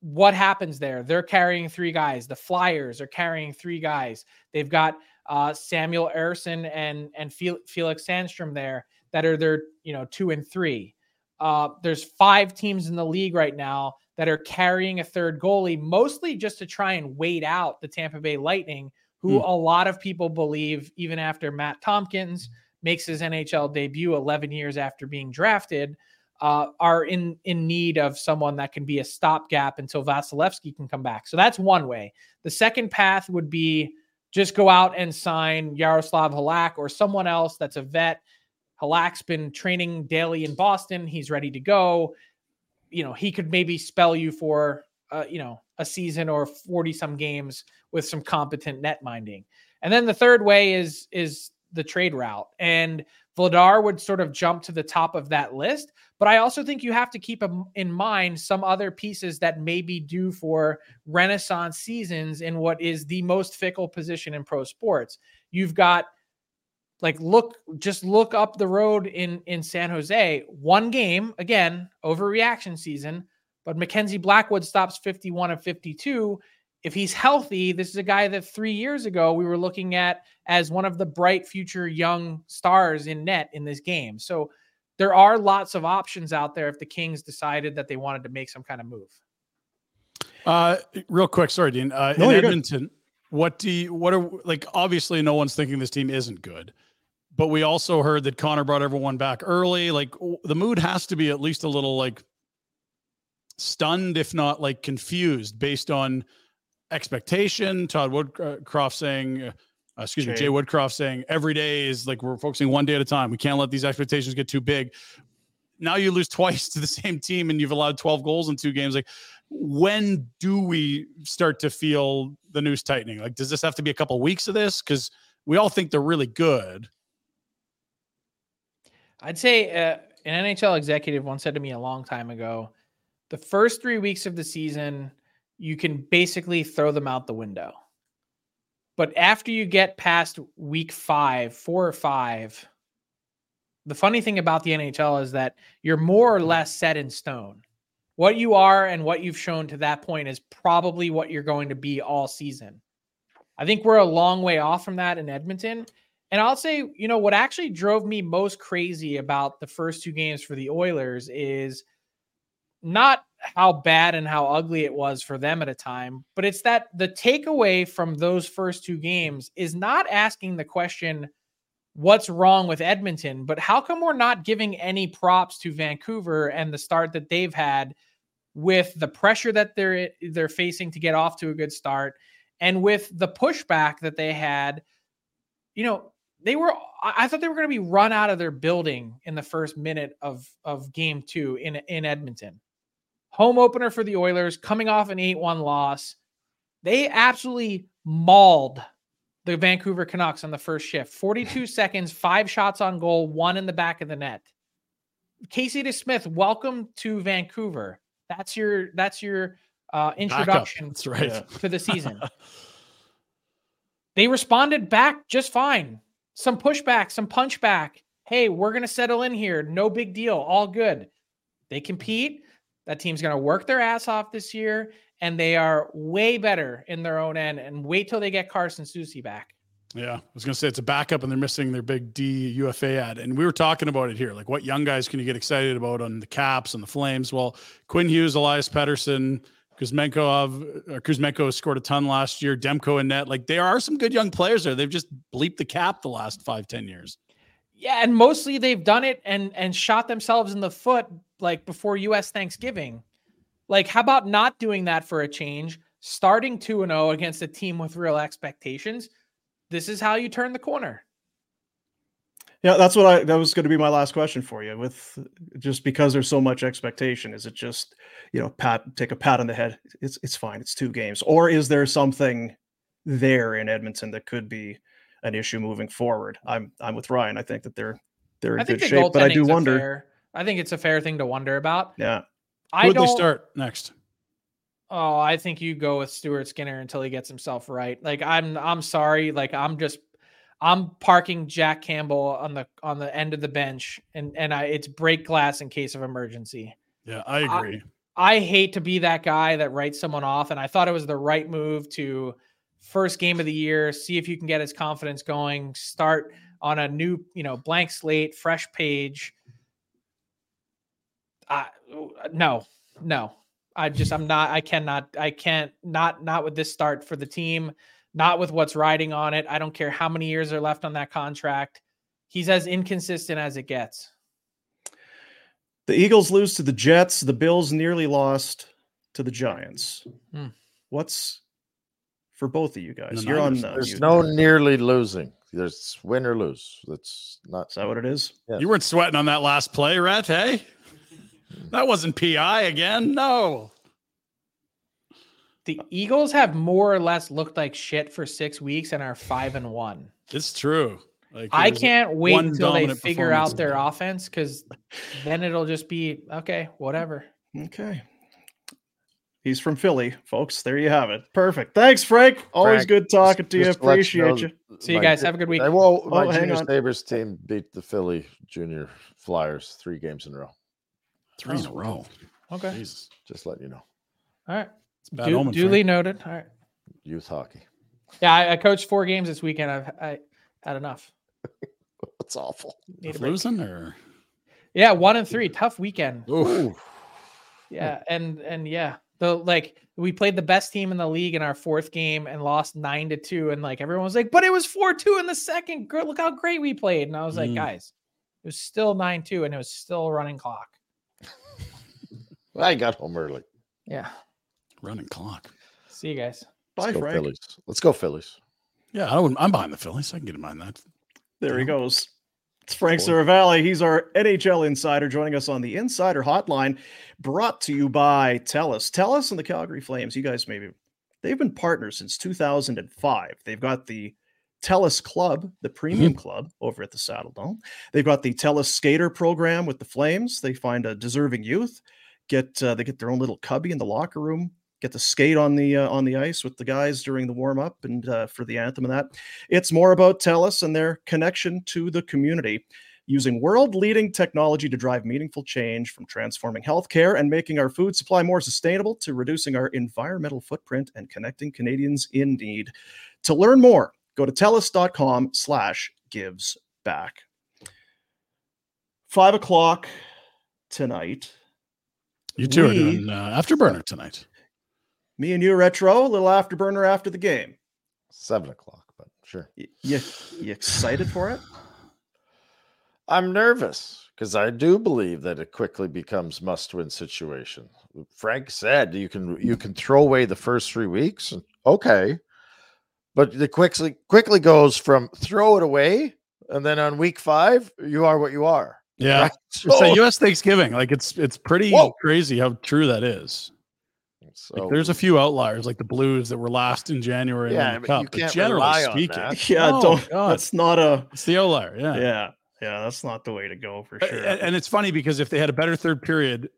What happens there? They're carrying three guys. The Flyers are carrying three guys. They've got uh, Samuel Ersson and and Felix Sandstrom there that are their you know two and three. Uh, there's five teams in the league right now that are carrying a third goalie, mostly just to try and wait out the Tampa Bay Lightning, who hmm. a lot of people believe, even after Matt Tomkins makes his NHL debut 11 years after being drafted, uh, are in in need of someone that can be a stopgap until Vasilevskiy can come back. So that's one way. The second path would be just go out and sign Yaroslav Halak or someone else that's a vet Halak's been training daily in Boston. He's ready to go. You know, he could maybe spell you for, uh, you know, a season or 40 some games with some competent net minding. And then the third way is is the trade route. And Vladar would sort of jump to the top of that list. But I also think you have to keep in mind some other pieces that may be due for renaissance seasons in what is the most fickle position in pro sports. You've got like look just look up the road in in San Jose. One game again, overreaction season, but Mackenzie Blackwood stops 51 of 52. If he's healthy, this is a guy that 3 years ago we were looking at as one of the bright future young stars in net in this game. So there are lots of options out there if the Kings decided that they wanted to make some kind of move. Uh real quick, sorry Dean. Uh no, in Edmonton, good. what do you what are like obviously no one's thinking this team isn't good but we also heard that Connor brought everyone back early. Like the mood has to be at least a little like stunned, if not like confused, based on expectation. Todd Woodcroft saying, uh, excuse Jay. me, Jay Woodcroft saying every day is like we're focusing one day at a time. We can't let these expectations get too big. Now you lose twice to the same team and you've allowed 12 goals in two games. Like, when do we start to feel the news tightening? Like, does this have to be a couple of weeks of this? Because we all think they're really good. I'd say uh, an NHL executive once said to me a long time ago the first three weeks of the season, you can basically throw them out the window. But after you get past week five, four or five, the funny thing about the NHL is that you're more or less set in stone. What you are and what you've shown to that point is probably what you're going to be all season. I think we're a long way off from that in Edmonton. And I'll say, you know, what actually drove me most crazy about the first two games for the Oilers is not how bad and how ugly it was for them at a time, but it's that the takeaway from those first two games is not asking the question, what's wrong with Edmonton, but how come we're not giving any props to Vancouver and the start that they've had with the pressure that they're they're facing to get off to a good start and with the pushback that they had you know they were I thought they were going to be run out of their building in the first minute of of game 2 in in Edmonton. Home opener for the Oilers coming off an 8-1 loss. They absolutely mauled the Vancouver Canucks on the first shift. 42 seconds, 5 shots on goal, one in the back of the net. Casey DeSmith, welcome to Vancouver. That's your that's your uh, introduction that's right. to the season. they responded back just fine some pushback, some punchback. Hey, we're going to settle in here. No big deal. All good. They compete. That team's going to work their ass off this year, and they are way better in their own end. And wait till they get Carson Soucy back. Yeah, I was going to say it's a backup, and they're missing their big D UFA ad. And we were talking about it here. Like, what young guys can you get excited about on the Caps and the Flames? Well, Quinn Hughes, Elias Pettersson, Kuzmenko, uh, Kuzmenko scored a ton last year. Demko and net, like there are some good young players there. They've just bleeped the cap the last five, ten years. Yeah, and mostly they've done it and and shot themselves in the foot like before U.S. Thanksgiving. Like, how about not doing that for a change? starting 2 and 0 against a team with real expectations, this is how you turn the corner. Yeah, that's what I that was going to be my last question for you. With just because there's so much expectation, is it just you know pat take a pat on the head? It's it's fine. It's two games, or is there something there in Edmonton that could be an issue moving forward? I'm I'm with Ryan. I think that they're they're in good shape, but I do wonder. fair- I think it's a fair thing to wonder about. Yeah, I Who'd don't. they start next? Oh, I think you go with Stuart Skinner until he gets himself right. Like I'm I'm sorry. Like I'm just I'm parking Jack Campbell on the on the end of the bench and and I it's break glass in case of emergency. Yeah, I I- agree. I hate to be that guy that writes someone off and I thought it was the right move to first game of the year, see if you can get his confidence going, start on a new, you know, blank slate, fresh page. I no, no. I just I'm not I cannot I can't not not with this start for the team, not with what's riding on it. I don't care how many years are left on that contract. He's as inconsistent as it gets. the Eagles lose to the Jets. The Bills nearly lost to the Giants. Hmm. What's for both of you guys? The You're on. Niners. Uh, There's mute no there. nearly losing. There's win or lose. That's not Is that what it is? Yeah. You weren't sweating on that last play, Rhett, hey? That wasn't PI again. No. The Eagles have more or less looked like shit for six weeks and are five and one. It's true. Like I can't wait until they figure out their offense because then it'll just be okay, whatever. Okay. He's from Philly, folks. There you have it. Perfect. Thanks, Frank. Always Frank, good talking to you. Just to let Appreciate know you. See you guys. ju- Have a good week. I will, oh, my Oh, junior neighbors team beat the Philly junior Flyers three games in a row. Three in a row. Okay. Jesus. Just letting you know. All right. It's a bad Du- omen, duly Frank. noted. All right. Youth hockey. Yeah, I, I coached four games this weekend. I've I had enough. That's awful. Need a Of break. losing or Yeah, one and three. Tough weekend. Oof. Yeah, and and yeah, the like we played the best team in the league in our fourth game and lost nine to two, and like everyone was like, but it was four two in the second. Gr- Look how great we played, and I was like, Mm. guys, it was still nine two, and it was still running clock. I got home early. Yeah. running clock. See you guys. Bye, Let's go Frank. Phillies. Let's go Phillies. Yeah, I wouldn't, I'm behind the Phillies. I can get in mind that. There he goes. It's Frank Cool. Seravalli. He's our NHL insider joining us on the Insider Hotline, brought to you by TELUS. TELUS and the Calgary Flames. You guys maybe they've been partners since 2005. They've got the TELUS Club, the premium mm-hmm. club over at the Saddle Dome. They've got the TELUS Skater program with the Flames. They find a deserving youth, get uh, they get their own little cubby in the locker room, get to skate on the uh, on the ice with the guys during the warm up and uh, for the anthem and that. It's more about TELUS and their connection to the community, using world leading technology to drive meaningful change from transforming healthcare and making our food supply more sustainable to reducing our environmental footprint and connecting Canadians in need. To learn more, go to telus.com slash gives back. Five o'clock tonight. You two are doing uh, Afterburner tonight. Me and you, Retro, a little afterburner after the game. Seven o'clock, but sure. Y- You, you excited for it? I'm nervous because I do believe that it quickly becomes must-win situation. Frank said you can you can throw away the first three weeks. Okay, but it quickly quickly goes from throw it away, and then on week five you are what you are. Yeah. Right? It's the oh. So- U.S. Thanksgiving. Like it's it's pretty Whoa. crazy how true that is. so- Like there's a few outliers, like the Blues that were last in January. Yeah, in the but you Cup. But can't generally rely on speaking, that. Yeah, Oh, don't. God. That's not a. it's the outlier. Yeah. Yeah, yeah, that's not the way to go for sure. a- And it's funny because if they had a better third period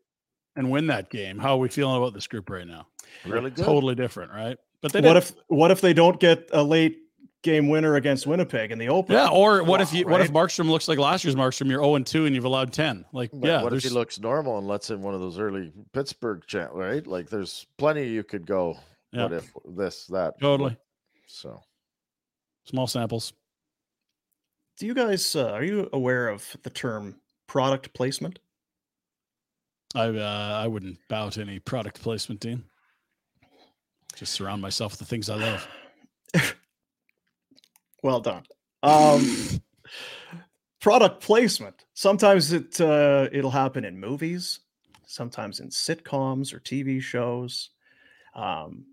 and win that game, how are we feeling about this group right now? really good. Totally different, right? But they what if what if they don't get a late game winner against Winnipeg in the open? Yeah, or what if you what if Markstrom looks like last year's Markstrom? You're 0 and 2 and you've allowed 10. Like, But yeah, what if he looks normal and lets in one of those early Pittsburgh chant, right? Like there's plenty you could go. Yeah. What if this, that? Totally. So small samples. Do you guys uh, are you aware of the term product placement? I uh, I wouldn't bow to any product placement, Dean. Just surround myself with the things I love. Well done. Um, product placement. Sometimes it uh, it'll happen in movies, sometimes in sitcoms or TV shows. Um,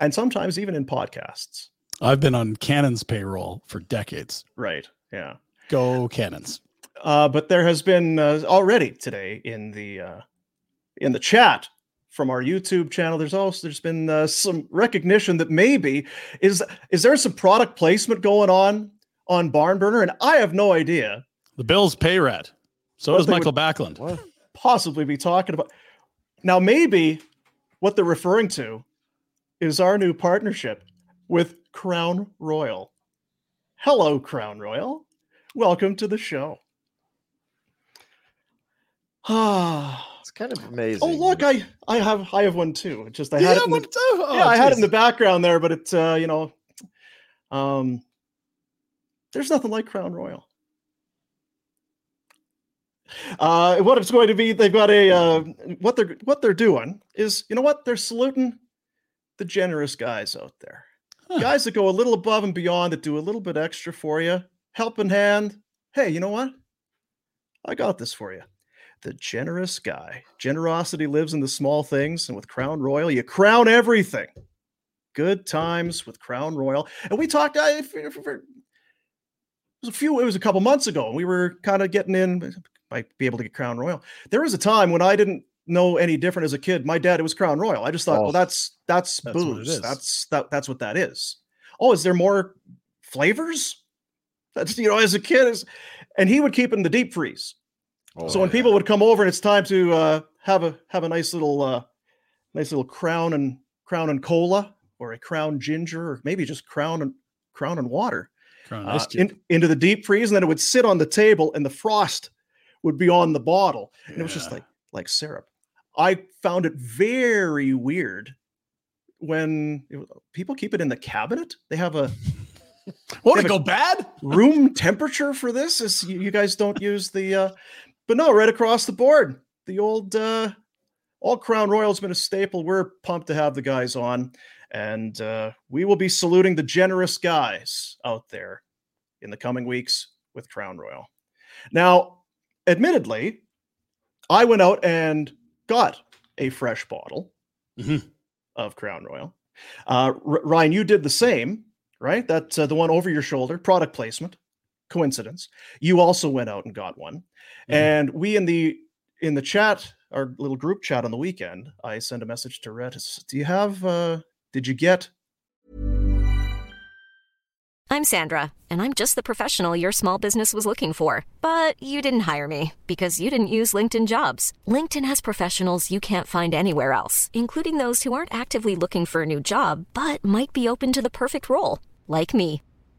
and sometimes even in podcasts. I've been on Cannon's payroll for decades. Right. Yeah. Go Cannons. Uh, but there has been uh, already today in the uh, in the chat from our YouTube channel. There's also there's been uh, some recognition that maybe is is there some product placement going on on Barnburner, and I have no idea. The Bills pay Rhett. So What does Michael would- Backlund. What? Possibly be talking about now. Maybe what they're referring to is our new partnership with Crown Royal. Hello, Crown Royal. Welcome to the show. Ah. Kind of amazing. Oh look, I I have I have one too. It's just I You had it have in the, one too? Oh, yeah, I had it in the background there, but it's uh, you know, um, there's nothing like Crown Royal. Uh, what it's going to be, they've got a uh, what they're what they're doing is, you know what, they're saluting the generous guys out there, Huh. guys that go a little above and beyond, that do a little bit extra for you, helping hand. Hey, you know what? I got this for you. The generous guy. Generosity lives in the small things, and with Crown Royal, you crown everything. Good times with Crown Royal, and we talked. Uh, it was a few. It was a couple months ago, and we were kind of getting in. Might be able to get Crown Royal. There was a time when I didn't know any different as a kid. My dad, it was Crown Royal. I just thought, Oh. well, that's that's, That's booze. That's that. That's what that is. Oh, is there more flavors? That's you know, as a kid, is and he would keep it in the deep freeze. Oh, so when yeah. people would come over and it's time to uh, have a have a nice little uh, nice little crown and crown and cola or a crown ginger or maybe just crown and crown and water Crown uh, in, into the deep freeze and then it would sit on the table and the frost would be on the bottle and it was just like like syrup. I found it very weird when it, people keep it in the cabinet. They have a Won't it go bad? room temperature for this is you, you guys don't use the uh but no right across the board the old uh all crown royal's been a staple we're pumped to have the guys on and uh we will be saluting the generous guys out there in the coming weeks with crown royal now admittedly i went out and got a fresh bottle Mhm. of crown royal uh R- ryan you did the same right? That's uh, the one over your shoulder, product placement. Coincidence. You also went out and got one. Mhm. And we in the in the chat, our little group chat on the weekend, I sent a message to Rhett. it's, Do you have uh did you get I'm Sandra, and I'm just the professional your small business was looking for. But you didn't hire me because you didn't use LinkedIn jobs. LinkedIn has professionals you can't find anywhere else, including those who aren't actively looking for a new job but might be open to the perfect role, like me.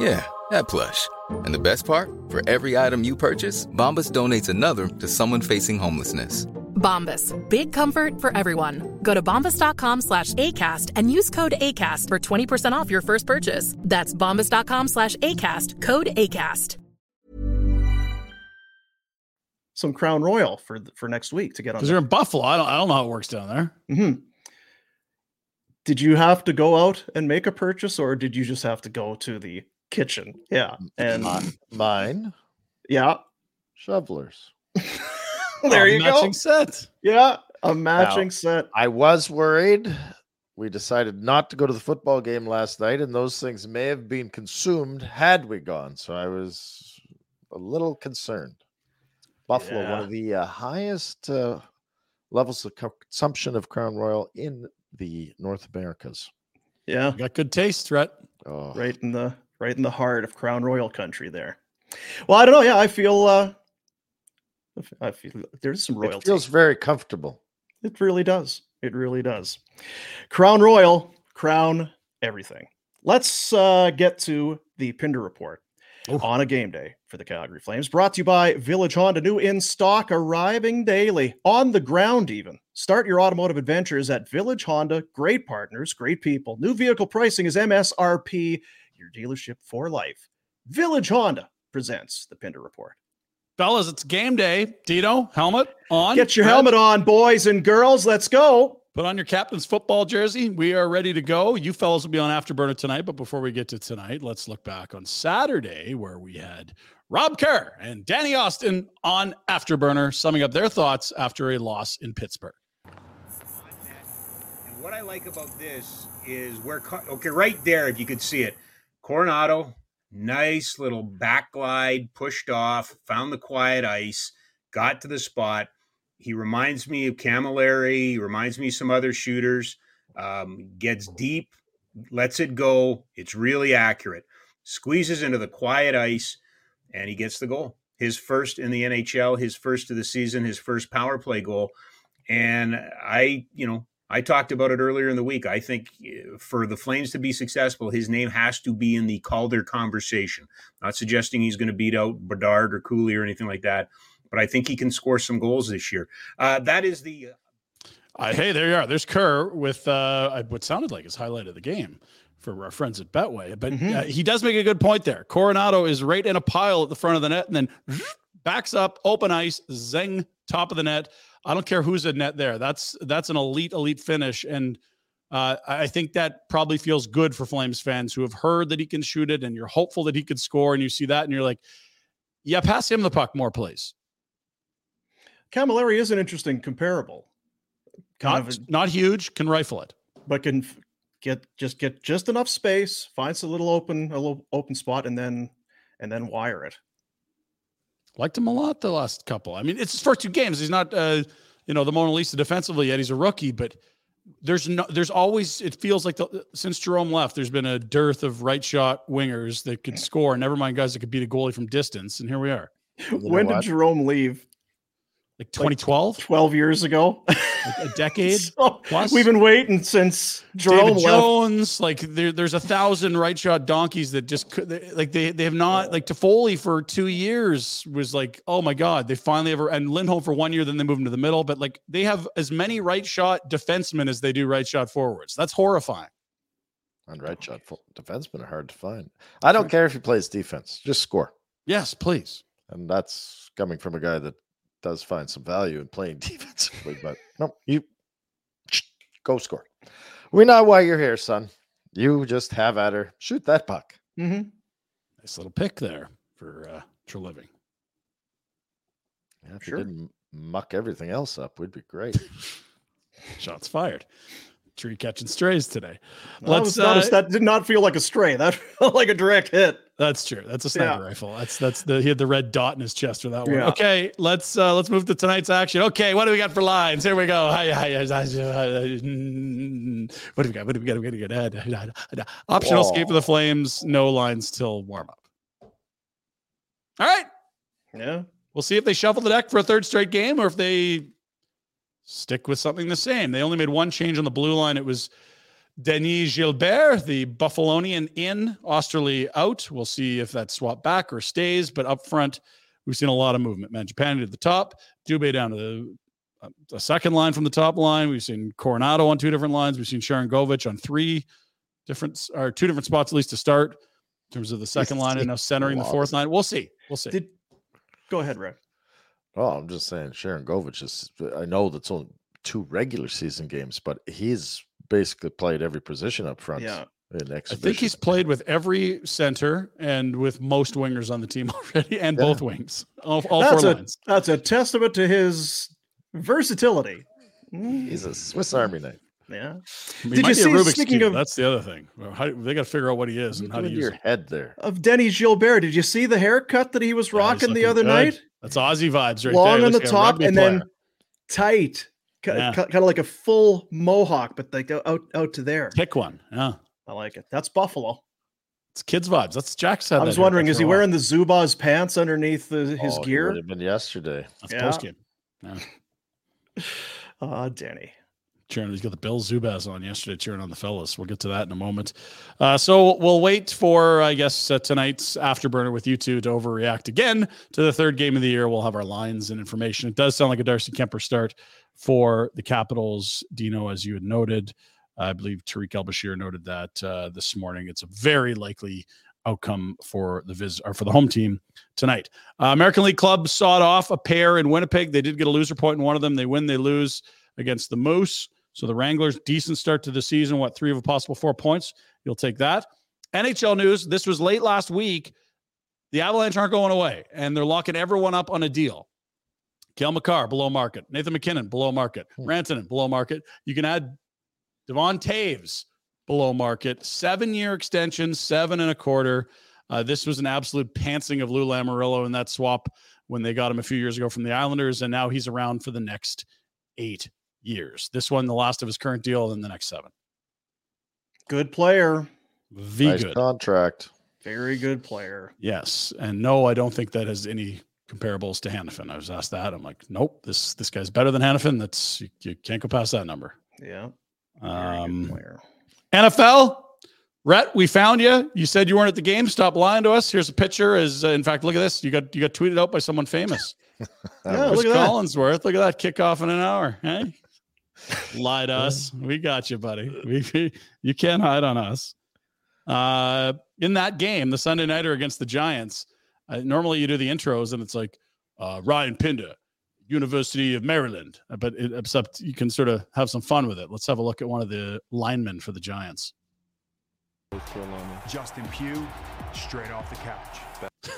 Yeah, that plush. And the best part? For every item you purchase, Bombas donates another to someone facing homelessness. Bombas. Big comfort for everyone. Go to bombas.com slash ACAST and use code ACAST for 20% off your first purchase. That's bombas.com slash ACAST. Code ACAST. some Crown Royal for for next week to get on? Because you're in Buffalo. I don't, I don't know how it works down there. hmm Did you have to go out and make a purchase, or did you just have to go to the kitchen? Yeah, and Mi- mine, yeah, shovelers. there Oh, you go. matching set. Yeah, a matching set. I was worried. We decided not to go to the football game last night, and those things may have been consumed had we gone. So I was a little concerned. Buffalo, one of the uh, highest uh, levels of consumption of Crown Royal in the North Americas. Yeah, Got good taste, Rhett. Oh, right in the right in the heart of Crown Royal country there. Well, I don't know. Yeah, I feel uh I feel there's some royalty. it feels very comfortable. It really does. It really does. Crown Royal, crown everything. Let's uh, get to the Pinder report on a game day for the Calgary Flames. Brought to you by Village Honda, new in stock, arriving daily, on the ground even. Start your automotive adventures at Village Honda. Great partners, great people. New vehicle pricing is MSRP, your dealership for life. Village Honda presents the Pinder report. Fellas, it's game day. Dino, helmet on. Get your Rhett, helmet on, boys and girls. Let's go. Put on your captain's football jersey. We are ready to go. You fellas will be on Afterburner tonight. But before we get to tonight, let's look back on Saturday where we had Rob Kerr and Danny Austin on Afterburner summing up their thoughts after a loss in Pittsburgh. And what I like about this is where, Co- okay, right there, if you could see it, Coronato, nice little backglide, pushed off, found the quiet ice, got to the spot. He reminds me of Cammalleri. Reminds me of some other shooters. Um, gets deep, lets it go. It's really accurate. Squeezes into the quiet ice, and he gets the goal. His first in the NHL, his first of the season, his first power play goal. And I, you know, I talked about it earlier in the week. I think uh, for the Flames to be successful, his name has to be in the Calder conversation. Not suggesting he's going to beat out Bedard or Cooley or anything like that, but I think he can score some goals this year. Uh, that is the. Uh, hey, there you are. There's Kerr with uh, what sounded like his highlight of the game for our friends at Betway. But uh, he does make a good point there. Coronato is right in a pile at the front of the net and then backs up, open ice, zing, top of the net. I don't care who's at net there. That's that's an elite, elite finish. And uh, I I think that probably feels good for Flames fans who have heard that he can shoot it and you're hopeful that he could score. And you see that and you're like, yeah, pass him the puck more, please. Cammalleri is an interesting comparable. Kind Not, of a- not huge, can rifle it. but can get just get just enough space, finds a little open a little open spot, and then and then wire it. Liked him a lot the last couple. I mean, it's his first two games. He's not, uh, you know, the Mona Lisa defensively yet. He's a rookie, but there's no, there's always. It feels like the, since Jarome left, there's been a dearth of right shot wingers that could score. Never mind guys that could beat a goalie from distance. And here we are, when did Jarome leave? Like 2012, Twelve years ago. a decade. So, plus. We've been waiting since Jarome David left. Jones, like there, there's a thousand right shot donkeys that just could, they- like they they have not oh. like Toffoli for two years was like oh my god they finally ever and Lindholm for one year then they moved into the middle but like they have as many right shot defensemen as they do right shot forwards that's horrifying. And right shot full defensemen are hard to find. I don't care if he plays defense, just score. Yes, please. And that's coming from a guy that does find some value in playing defensively. But no, you go score. We know why you're here, son. You just have at her. Shoot that puck. Mm-hmm. Nice little pick there for uh, Treliving. Yeah, if Sure. you didn't muck everything else up, we'd be great. Shots fired. Tree catching strays today. That, was uh, that did not feel like a stray. That felt like a direct hit. That's true. That's a sniper Yeah. rifle. That's that's the he had the red dot in his chest for that one. Yeah. Okay, let's uh let's move to tonight's action. Okay, what do we got for lines? Here we go. Hi, hi, hi, hi, hi, What do we got? What do we got? What do we got? Optional skate for the Flames. No lines till warm up. All right. Yeah. We'll see if they shuffle the deck for a third straight game or if they stick with something the same. They only made one change on the blue line. It was Dennis Gilbert, the Buffalonian in, Oesterle out. We'll see if that's swapped back or stays. But up front, we've seen a lot of movement. Mangiapane to the top, Dubé down to the uh, a second line from the top line. We've seen Coronato on two different lines. We've seen Sharangovich on three different or two different spots at least to start in terms of the second line and now centering the fourth line. We'll see. We'll see. Did go ahead, Rick. Oh, I'm just saying, Sharangovich is. I know that's only two regular season games, but he's basically played every position up front. Yeah. In I think he's played with every center and with most wingers on the team already, and Yeah. both wings, all, all that's four a lines. that's a testament to his versatility. He's a Swiss Army knife. Yeah. He Did you see- Rubik's speaking cube. of- That's the other thing. How, they got to figure out what he is and how to Into use your it. head there. Of Denny Gilbert. Did you see the haircut that he was Yeah, rocking the other good. night? That's Aussie vibes right Long there. on the Looks like a top rugby and then tight. Yeah. Kind of like a full mohawk, but like out out to there. pick one. Yeah, I like it. That's Buffalo. it's kids vibes. That's Jack said. I was wondering, is he while. wearing the Zubaz pants underneath the, his Oh, gear? Would have been yesterday. That's Yeah. post game. Yeah. Ah, Denny. cheering. He's got the Bill Zubaz on yesterday, cheering on the fellas. We'll get to that in a moment. Uh, so we'll wait for, I guess, uh, tonight's afterburner with you two to overreact again to the third game of the year. We'll have our lines and information. It does sound like a Darcy Kuemper start for the Capitals. Dino, as you had noted, I believe Tarik El Bashir noted that uh, this morning. It's a very likely outcome for the visit or for the home team tonight. Uh, American League Club sawed off a pair in Winnipeg. They did get a loser point in one of them. They win, they lose against the Moose. So the Wranglers, decent start to the season. What three of a possible four points? You'll take that. NHL news. This was late last week. The Avalanche aren't going away, and they're locking everyone up on a deal. Cale Makar below market. Nathan MacKinnon below market. Rantanen below market. You can add Devon Toews below market. Seven year extension, seven and a quarter. Uh, this was an absolute pantsing of Lou Lamoriello in that swap when they got him a few years ago from the Islanders, and now he's around for the next eight years. This one, the last of his current deal, then the next seven. Good player. The nice good. contract. Very good player. Yes, and no, I don't think that has any comparables to Hanifin. I was asked that. I'm like, nope. This this guy's better than Hanifin. That's you, you can't go past that number. Yeah. Um. NFL, Rhett, we found you. You said you weren't at the game. Stop lying to us. Here's a picture. Is uh, in fact, look at this. You got you got tweeted out by someone famous. Yeah, Chris look at that. Collinsworth. Look at that kickoff in an hour. Hey, lie to us. We got you, buddy. We, we you can't hide on us. Uh, in that game, the Sunday nighter against the Giants. Uh, normally, you do the intros, and it's like uh, Ryan Pinder, University of Maryland. Uh, But it, except you can sort of have some fun with it. Let's have a look at one of the linemen for the Giants. Justin Pugh, straight off the couch.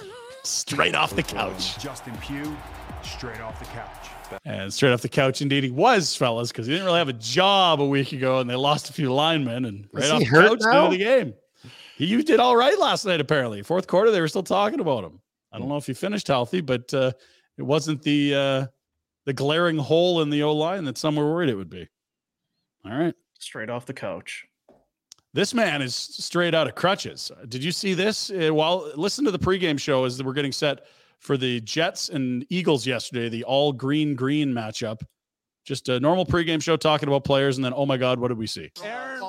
Straight off the couch. Justin Pugh, straight off the couch. And straight off the couch, indeed, he was, fellas, because he didn't really have a job a week ago, and they lost a few linemen. And right Is off the couch, now? the game. He you did all right last night, apparently. Fourth quarter, they were still talking about him. I don't know if he finished healthy, but uh, it wasn't the uh, the glaring hole in the O line that some were worried it would be. All right. Straight off the couch. This man is straight out of crutches. Did you see this? Uh, while listen to the pregame show as we're getting set for the Jets and Eagles yesterday, the all green green matchup. Just a normal pregame show talking about players, and then oh my God, what did we see? Aaron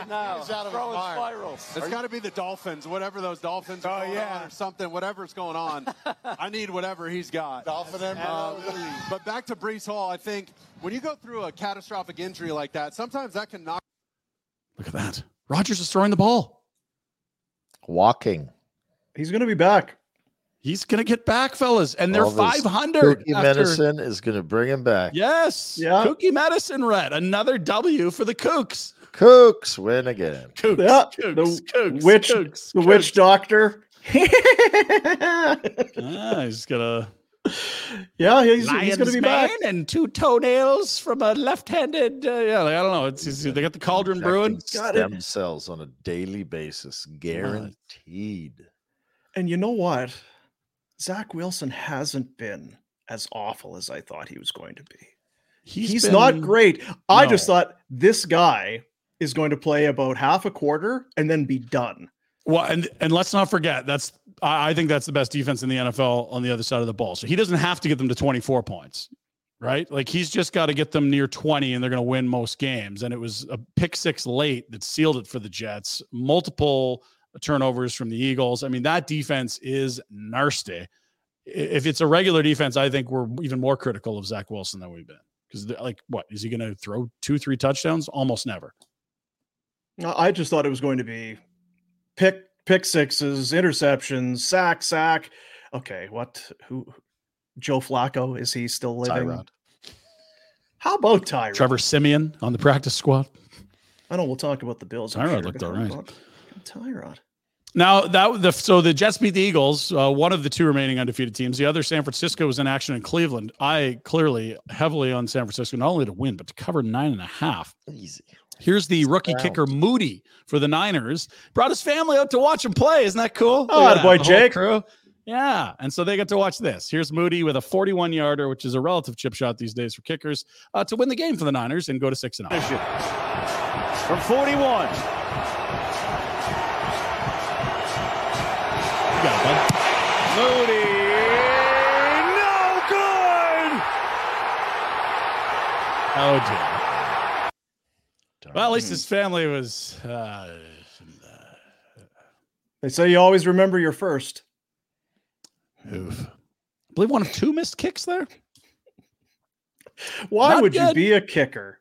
right now, He's out of throwing mind. spirals. It's got to be the Dolphins, whatever those Dolphins are going yeah. on or something, whatever's going on. I need whatever he's got. Dolphin and Uh, but back to Breece Hall, I think when you go through a catastrophic injury like that, sometimes that can knock. Look at that. Rodgers is throwing the ball. Walking. He's going to be back. He's gonna get back, fellas, and they're All this five hundred. kooky medicine is going to bring him back. Yes, Yeah. Cookie medicine, red. Another W for the Kooks. Cooks win again. Kooks, Yeah, Kooks, the Kooks, witch- Kooks, The Kooks. witch doctor. Ah, he's got a yeah, he's, he's going to be back. and two toenails from a left-handed. Uh, yeah, like, I don't know. It's, it's they got the cauldron brewing. Injecting Got it. Cells on a daily basis, guaranteed. And you know what? Zach Wilson hasn't been as awful as I thought he was going to be. He's, not been- great. I just thought this guy is going to play about half a quarter and then be done. Well, and and let's not forget that's I, I think that's the best defense in the NFL on the other side of the ball. So he doesn't have to get them to 24 points, right? Like he's just got to get them near 20 and they're going to win most games. And it was a pick six late that sealed it for the Jets. Multiple turnovers from the Eagles. I mean, that defense is nasty. If it's a regular defense, I think we're even more critical of Zach Wilson than we've been. Because like, what is he going to throw two, three touchdowns? Almost never. No, I just thought it was going to be pick pick sixes, interceptions, sack, sack. Okay, what? Who? Joe Flacco is he still living? Tyrod. How about Tyrod? Trevor Siemian on the practice squad. I know we'll talk about the Bills. I'm Tyrod sure, looked but all how right. about Tyrod. Now that the so the Jets beat the Eagles, uh, one of the two remaining undefeated teams. The other, San Francisco, was in action in Cleveland. I clearly heavily on San Francisco, not only to win but to cover nine and a half. Easy. Here's the rookie Sound. kicker Moody for the Niners. Brought his family out to watch him play. Isn't that cool? Oh, Look at attaboy, that, the whole Jake. crew. Yeah, and so they get to watch this. Here's Moody with a 41 yarder, which is a relative chip shot these days for kickers, uh, to win the game for the Niners and go to six and oh. zero. From 41. You got it, bud. Moody. No good. Oh dear. Well, at least his family was. Uh, They say you always remember your first. oof. I believe one of two missed kicks there. Why Not would good. you be a kicker?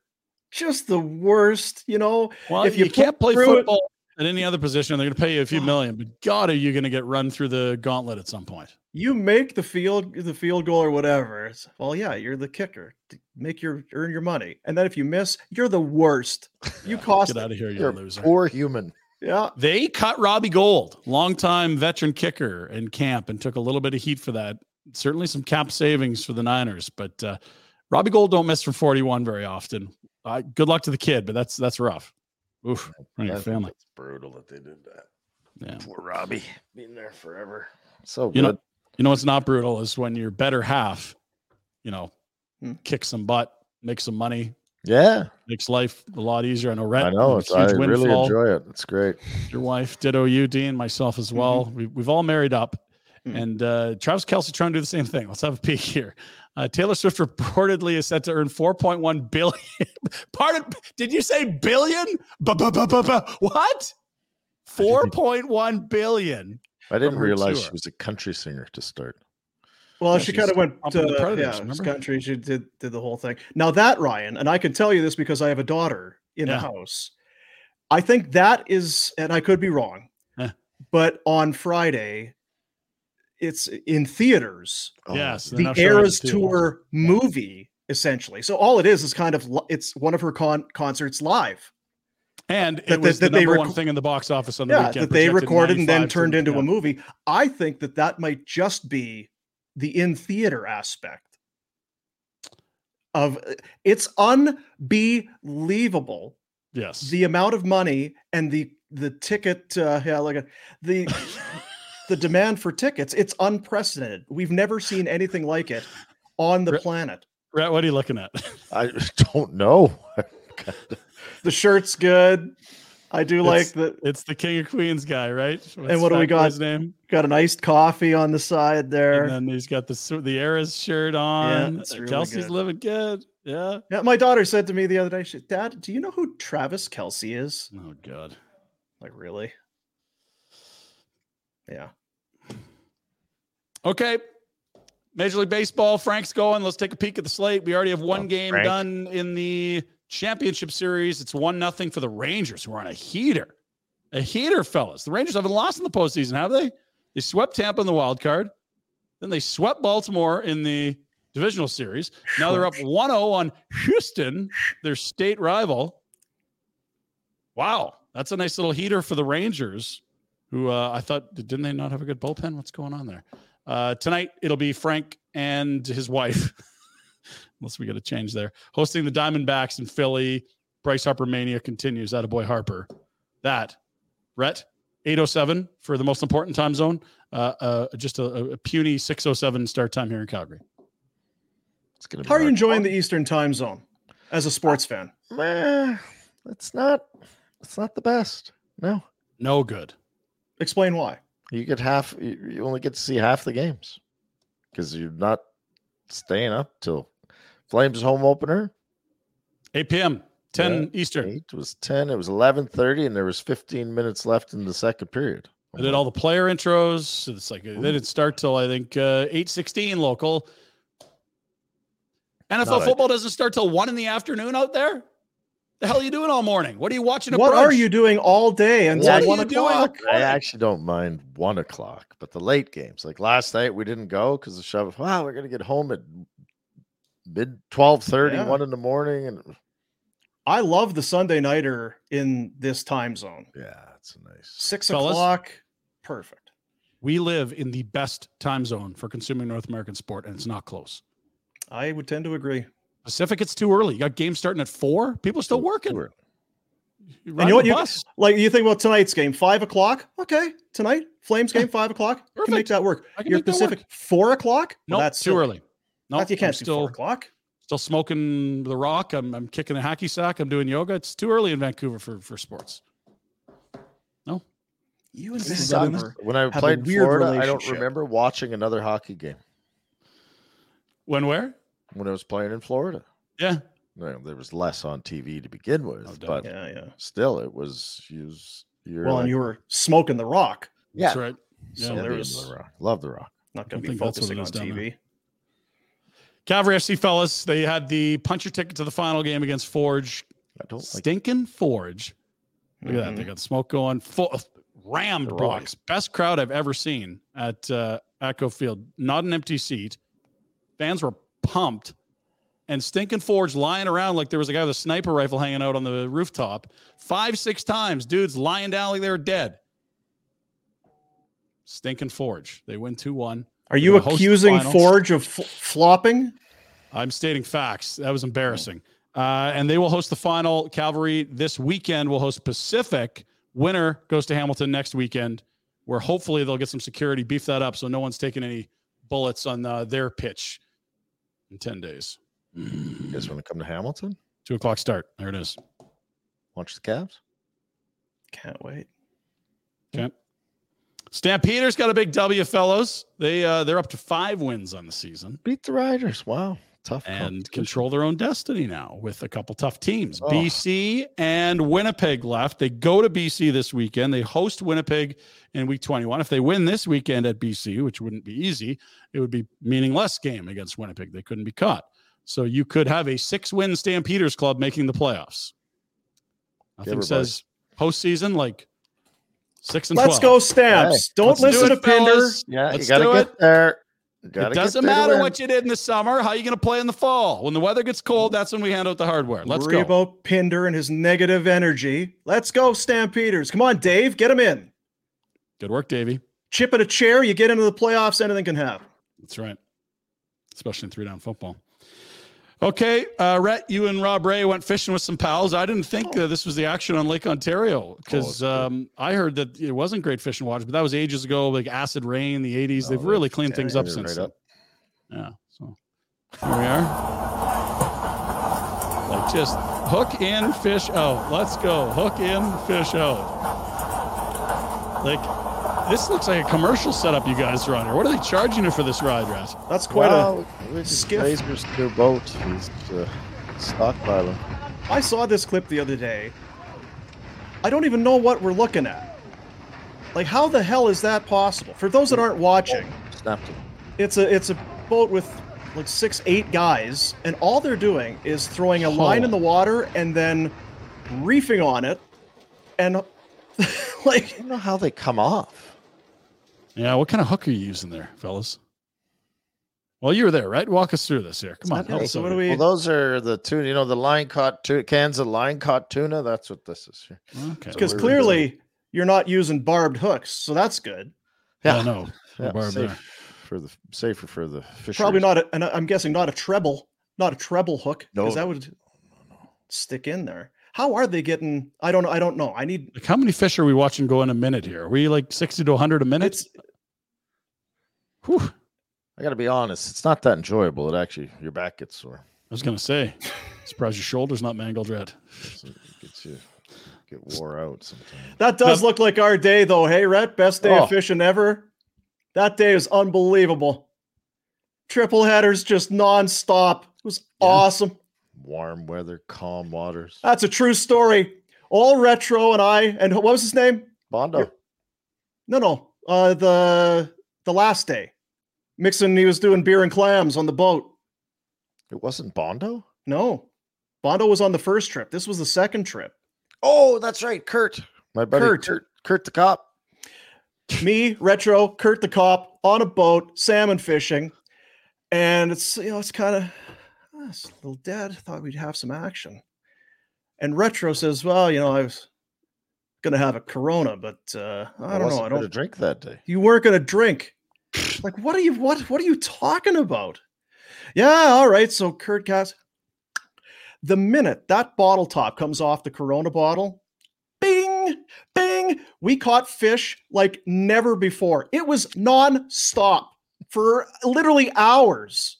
Just the worst, you know. Well, if you, you, can't play through it- football at any other position. They're going to pay you a few million, but God, are you going to get run through the gauntlet at some point? you make the field the field goal or whatever. It's, well, yeah, you're the kicker. to Make your earn your money, and then if you miss, you're the worst. You cost. Get out of here, you You're a loser. poor human. Yeah, They cut Robbie Gould, longtime veteran kicker in camp, and took a little bit of heat for that. Certainly some cap savings for the Niners, but uh, Robbie Gould don't miss from 41 very often. Uh, good luck to the kid, but that's that's rough. Oof, on your family. It's brutal that they did that. Yeah. Poor Robbie. Been there forever. So You good. know, you know what's not brutal is when your better half, you know, Hmm. kick some butt, make some money, yeah. makes life a lot easier. I know Rhett, I know. it's It's, a I really windfall. enjoy it. It's great. Your wife, ditto you, Dean, myself as well. We, we've all married up. Mhm. And uh, Travis Kelce trying to do the same thing. Let's have a peek here. Uh, Taylor Swift reportedly is set to earn 4.1 billion. Pardon? Did you say billion? What? 4.1 billion. I didn't realize tour. she was a country singer to start. Well, Yeah, she kind of went up in the to Predators, yeah, remember? country. She did did the whole thing. Now that Ryan, and I can tell you this because I have a daughter in Yeah. the house. I think that is, and I could be wrong, Eh. but on Friday, it's in theaters. Oh, yes. the now Eras too. Tour movie, essentially. So all it is is kind of li- it's one of her con- concerts live. And that- it was that the they number one thing in the box office on the Yeah, weekend. that they recorded and then turned into yeah. a movie. I think that that might just be the in theater aspect of it's unbelievable Yes. the amount of money and the the ticket uh yeah like the the demand for tickets it's unprecedented we've never seen anything like it on the Re- planet Rhett, what are you looking at? I don't know. the shirt's good i do like It's- the It's the King of Queens guy, right? And what do we got? His name. got an iced coffee on the side there And then he's got the the Eras shirt on. it's really Kelce's good. living good. Yeah. Yeah, my daughter said to me the other day, she, Dad, do you know who Travis Kelce is? Oh God. Like, really? Yeah. Okay. Major League Baseball. Frank's going. Let's take a peek at the slate. We already have one Oh, game Frank. done in the championship series. It's one nothing for the Rangers, who are on a heater. A heater, fellas. The Rangers haven't lost in the postseason, have they? They swept Tampa in the wild card. Then they swept Baltimore in the divisional series. Now they're up 1 0 on Houston, their state rival. Wow. That's a nice little heater for the Rangers, who uh, I thought, didn't they not have a good bullpen? What's going on there? Uh, tonight, it'll be Frank and his wife, unless we got to change there, hosting the Diamondbacks in Philly. Bryce Harper Mania continues. Out of boy Harper. That, Rhett, 807 for the most important time zone. Uh, uh, just a, a puny 607 start time here in Calgary. It's gonna be How are you enjoying the Eastern time zone as a sports fan? Meh, it's not. It's not the best. No, No good. Explain why. You get half. You, only get to see half the games because you're not staying up till Flames home opener. 8 p.m., 10 Yeah. Eastern. Eight was ten. It was eleven thirty, and there was fifteen minutes left in the second period. I did all the player intros. It's like they didn't start till I think uh, eight sixteen local. NFL Not football doesn't start till one in the afternoon out there. The hell are you doing all morning? What are you watching? At What are you doing all day until What are one you doing? o'clock? I actually don't mind one o'clock, but the late games, like last night, we didn't go because the shove. Wow, we're gonna get home at mid 12 Yeah. 1 in the morning, and I love the Sunday nighter in this time zone. yeah, it's nice. Six Fellas? o'clock. perfect. We live in the best time zone for consuming North American sport, and it's not close. I would tend to agree. Pacific, it's too early. You got games starting at four. People are still working. You And ride you know what? the You, bus. like you think about tonight's game, five o'clock. Okay, tonight Flames game, five o'clock. You can make that work. I can Your Pacific, work. four o'clock. No, Well, that's too early. No, that you can't I'm do still four o'clock. still smoking the rock. I'm I'm kicking a hacky sack. I'm doing yoga. It's too early in Vancouver for for sports. No, You and This is in Vancouver When I played in weird Florida, I don't remember watching another hockey game. when where? When I was playing in Florida, Yeah, well, there was less on TV to begin with, doubt. but Yeah, yeah. still, it was you. was- Well, like, and you were smoking the rock. that's Yeah. right. So Yeah. there was the rock. Love the rock. not going I to be think that's what focusing on is down TV. Cavalry FC fellas, they had the puncher ticket to the final game against Forge. I don't like Stinking Forge. Look at that. They got the smoke going. Full rammed The rock. boys. Best crowd I've ever seen at uh, Atco Field. Not an empty seat. Fans were pumped. And Stinking Forge lying around like there was a guy with a sniper rifle hanging out on the rooftop. Five, six times. Dudes lying down like they were dead. Stinking Forge. They win 2 1. Are you accusing Forge of f- flopping? I'm stating facts. That was embarrassing. Uh, and they will host the final. Cavalry this weekend will host Pacific. Winner goes to Hamilton next weekend, where hopefully they'll get some security, beef that up so no one's taking any bullets on uh, their pitch in 10 days. You guys want to come to Hamilton? Two o'clock start. There it is. Watch the Cavs. Can't wait. Okay. Stampeders got a big W, fellows. They uh, they're up to five wins on the season Beat the Riders. Wow, tough. and control their own destiny now with a couple tough teams. Oh. BC and Winnipeg left. They go to BC this weekend. They host Winnipeg in week 21. If they win this weekend at BC, which wouldn't be easy, it would be meaningless game against Winnipeg. They couldn't be caught. So you could have a six-win Stampeders club making the playoffs. Nothing everybody. says postseason like six and Let's 12. go Stamps. Hey, Don't Let's do listen it, to Pinder. fellas. Yeah, Let's you got to get it. there. It Gotta get doesn't matter what you did in the summer. How you going to play in the fall? When the weather gets cold, that's when we hand out the hardware. Let's Worry go. about Pinder and his negative energy. Let's go, Stampeders. Come on, Dave. Get him in. Good work, Davey. Chip at a chair. You get into the playoffs, anything can happen. That's right. Especially in three down football. Okay, uh, Rhett, you and Rob Ray went fishing with some pals. I didn't think uh, this was the action on Lake Ontario because um, I heard that it wasn't great fishing waters, but that was ages ago, like acid rain, the 80s. Oh, They've they- really cleaned things up since right up. Yeah, so here we are. Like just hook in, fish out. Let's go. Hook in, fish out. Like this looks like a commercial setup you guys are on here. What are they charging you for this ride, Rat? That's quite Well, a we just skiff. Razor's new boat. He's uh, stockpiling. I saw this clip the other day. I don't even know what we're looking at. Like, how the hell is that possible? For those that aren't watching, Snapped it. it's a it's a boat with like six, eight guys, and all they're doing is throwing a line in the water and then reefing on it, and I like don't know how they come off. Yeah, what kind of hook are you using there, fellas? Well, you were there, right? Walk us through this here. Come on. Okay, help us so what do we? Well, those are the tuna. You know, the line caught tuna, cans of line caught tuna. That's what this is here. Okay. Because we're- clearly you're not using barbed hooks, so that's good. Yeah, no. no Yeah, barb safe for the safer for the fish. Probably not. A, and I'm guessing not a treble, not a treble hook, because No, that would stick in there. How are they getting? I don't know. I don't know. I need. Like, how many fish are we watching go in a minute here? Are we like 60 to 100 a minute? It's Whew. I got to be honest. It's not that enjoyable. It actually, your back gets sore. I was going to say, surprise your shoulder's not mangled red. It gets you get wore out sometimes. that does look like our day, though. Hey, Rhett, best day Oh. of fishing ever. That day is unbelievable. Triple headers just nonstop. It was awesome. Warm weather, calm waters. That's a true story. All retro and I and what was his name? Bondo. No, no. Uh, the the last day, Mixon. He was doing beer and clams on the boat. It wasn't Bondo. No, Bondo was on the first trip. This was the second trip. Oh, that's right, Kurt. My buddy Kurt. Kurt. Kurt, the cop. Me, retro, Kurt the cop on a boat, salmon fishing, and it's you know it's kind of it's a little dead. Thought we'd have some action, and retro says, "Well, you know, I was gonna have a Corona, but uh, I don't know. I don't drink that day. You weren't gonna drink. like, what are you? What? What are you talking about? Yeah, all right. So Kurt Cass, the minute that bottle top comes off the Corona bottle, bing, bing, we caught fish like never before. It was non-stop for literally hours.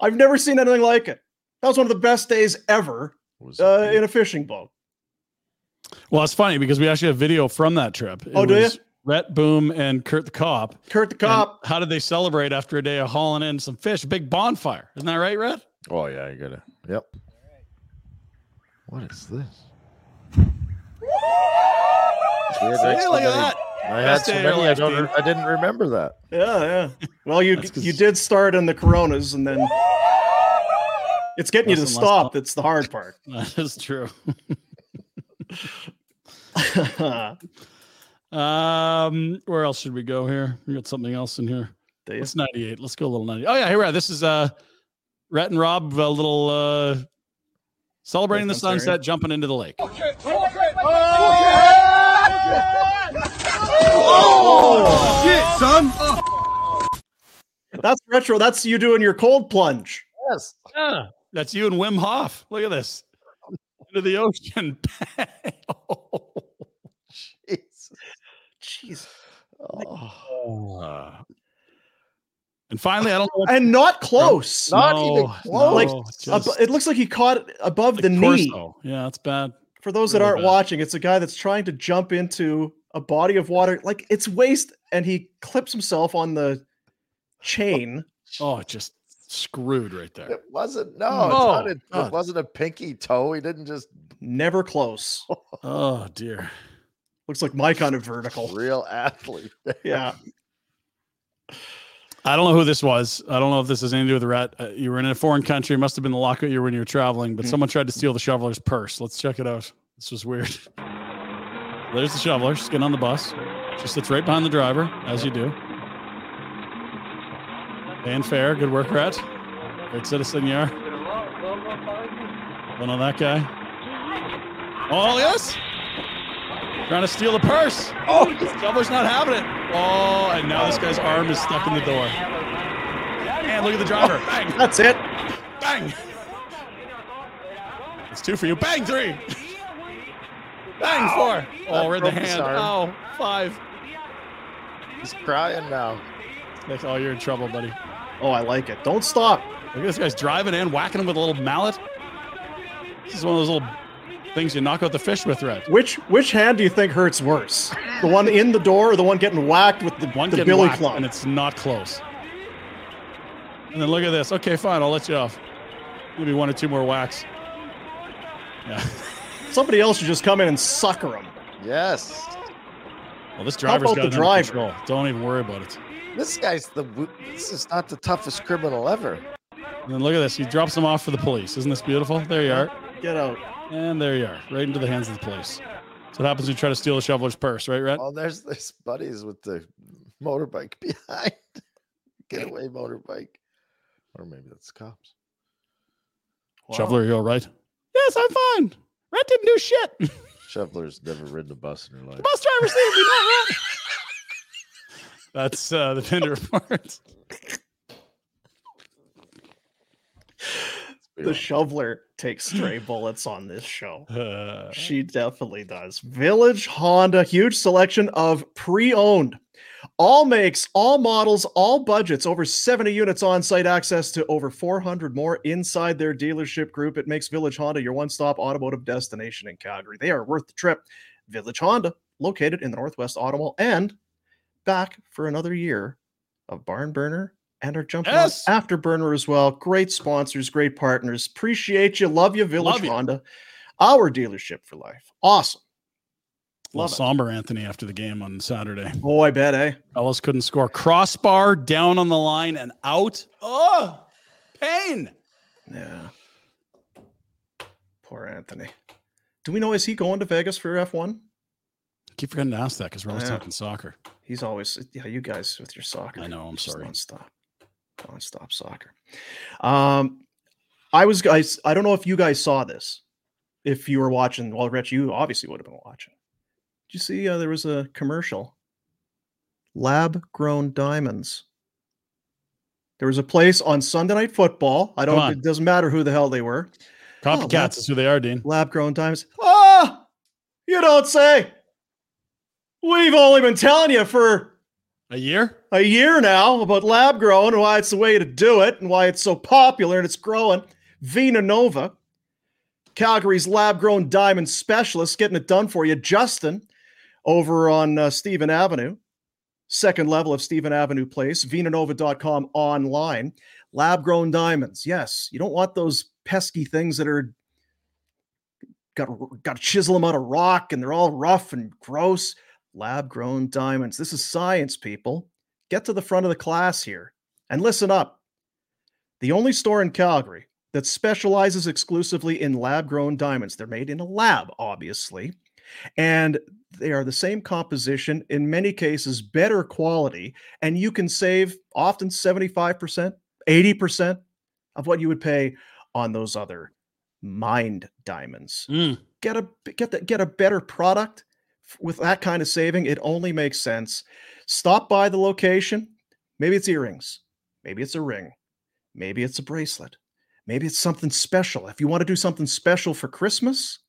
I've never seen anything like it. That was one of the best days ever Was uh, in a fishing boat. Well, it's funny because we actually have video from that trip. It Oh, do ya? was Rhett Boom and Kurt the Cop. Kurt the And Cop. how did they celebrate after a day of hauling in some fish? Big bonfire. Isn't that right, Rhett? Oh yeah, you gotta. Yep. What is this? It's weird, See, I had so look at many- that. I had so day of your many. I don't. I didn't remember that. Yeah, yeah. Well, you you did start in the Coronas, and then it's getting you to Less and less stop. fun. That's the hard part. That is true. Um, where else should we go here? We got something else in here. Do? It's 98. Let's go a little 90. Oh, yeah, here we are. This is uh Rhett and Rob, a little uh celebrating the Lake Ontario. sunset, jumping into the lake. Shit, son. That's retro. That's you doing your cold plunge. Yes. Yeah, that's you and Wim Hof. Look at this. Into the ocean. oh. Jesus. Jeez. Oh. And finally, I don't know. And not close. Not even close. Like, just Ab- it looks like he caught it above the like knee. Yeah, that's bad. For those that Really aren't bad. watching, it's a guy that's trying to jump into a body of water, like it's waist, and he clips himself on the chain. Oh, just screwed right there. It wasn't. No, Oh, it's not a, it wasn't a pinky toe. He didn't just Never close. Oh dear. Looks like my kind of vertical. real athlete. Yeah. I don't know who this was. I don't know if this has anything to do with Rhett. Uh, you were in a foreign country. It must have been the lockout year when you were traveling, but Mhm. someone tried to steal the shoveler's purse. Let's check it out. This was weird. There's the shoveler. She's getting on the bus. She sits right behind the driver, as you do. Paying fair. Good work, Rhett. Great citizen you are. Don't know that guy. Oh, yes. Trying to steal the purse. Oh, the shoveler's not having it. Oh, and now this guy's arm is stuck in the door. And look at the driver. Oh, bang, That's it. bang. It's two for you. Bang, three. Bang, four. Oh, right in the hand. Oh, five. He's crying now. Nick, oh, you're in trouble, buddy. Oh, I like it. Don't stop. Look at this guy's driving and whacking him with a little mallet. This is one of those little things you knock out the fish with, Red. Which which hand do you think hurts worse? The one in the door or the one getting whacked with the, One the billy whacked, club? and it's not close. And then look at this. Okay, fine, I'll let you off. Maybe one or two more whacks. Yeah. Somebody else should just come in and sucker him. Yes. Well, this driver's got the it under driver? control. Don't even worry about it. This guy's the. This is not the toughest criminal ever. And then look at this. He drops them off for the police. Isn't this beautiful? There you are. Get out. And there you are. Right into the hands of the police. So what happens when you try to steal a shoveler's purse, right, Red? Oh, there's this buddies with the motorbike behind. Getaway motorbike. Or maybe that's cops. Wow. Shoveler, you all right? Yes, I'm fine. Red didn't do shit. Shoveler's never ridden a bus in her life. Bus driver saved me, not Red. That's uh, the Pinder report. The shoveler takes stray bullets on this show. Uh, She definitely does. Village Honda, huge selection of pre owned. All makes, all models, all budgets, over 70 units on site, access to over 400 more inside their dealership group. It makes Village Honda your one stop automotive destination in Calgary. They are worth the trip. Village Honda, located in the Northwest Mall, and back for another year of Barn Burner and our jumping Yes. on Afterburner as well. Great sponsors, great partners. Appreciate you. Love you, Village Love you. Honda. Our dealership for life. Awesome. Little Love it. somber Anthony after the game on Saturday. Oh, I bet, eh? Ellis couldn't score. Crossbar down on the line and out. Oh, pain. Yeah. Poor Anthony. Do we know is he going to Vegas for F1? keep forgetting to ask that because we're always Yeah. talking soccer. He's always yeah, you guys with your soccer. I know, I'm Just sorry. Non-stop. Non-stop soccer. Um I was guys, I don't know if you guys saw this. If you were watching, well, Rich, you obviously would have been watching. Did you see uh, there was a commercial? Lab grown diamonds. There was a place on Sunday Night Football. I don't. It doesn't matter who the hell they were. Copycats lab- is who they are, Dean. Lab grown diamonds. Ah, you don't say. We've only been telling you for A year? a year now about lab grown and why it's the way to do it and why it's so popular and it's growing. Vena Nova, Calgary's lab grown diamond specialist, getting it done for you. Justin over on uh, Stephen Avenue, second level of Stephen Avenue Place, venanova.com online. Lab grown diamonds. Yes, you don't want those pesky things that are got got to chisel them out of rock and they're all rough and gross. Lab grown diamonds. This is science, people. Get to the front of the class here and listen up. The only store in Calgary that specializes exclusively in lab grown diamonds. They're made in a lab, obviously, and they are the same composition, in many cases, better quality, and you can save often 75%, 80% of what you would pay on those other mined diamonds Mm. get a get the, get a better product with that kind of saving it only makes sense. Stop by the location. Maybe it's earrings. Maybe it's a ring. Maybe it's a bracelet. Maybe it's something special. If you want to do something special for christmas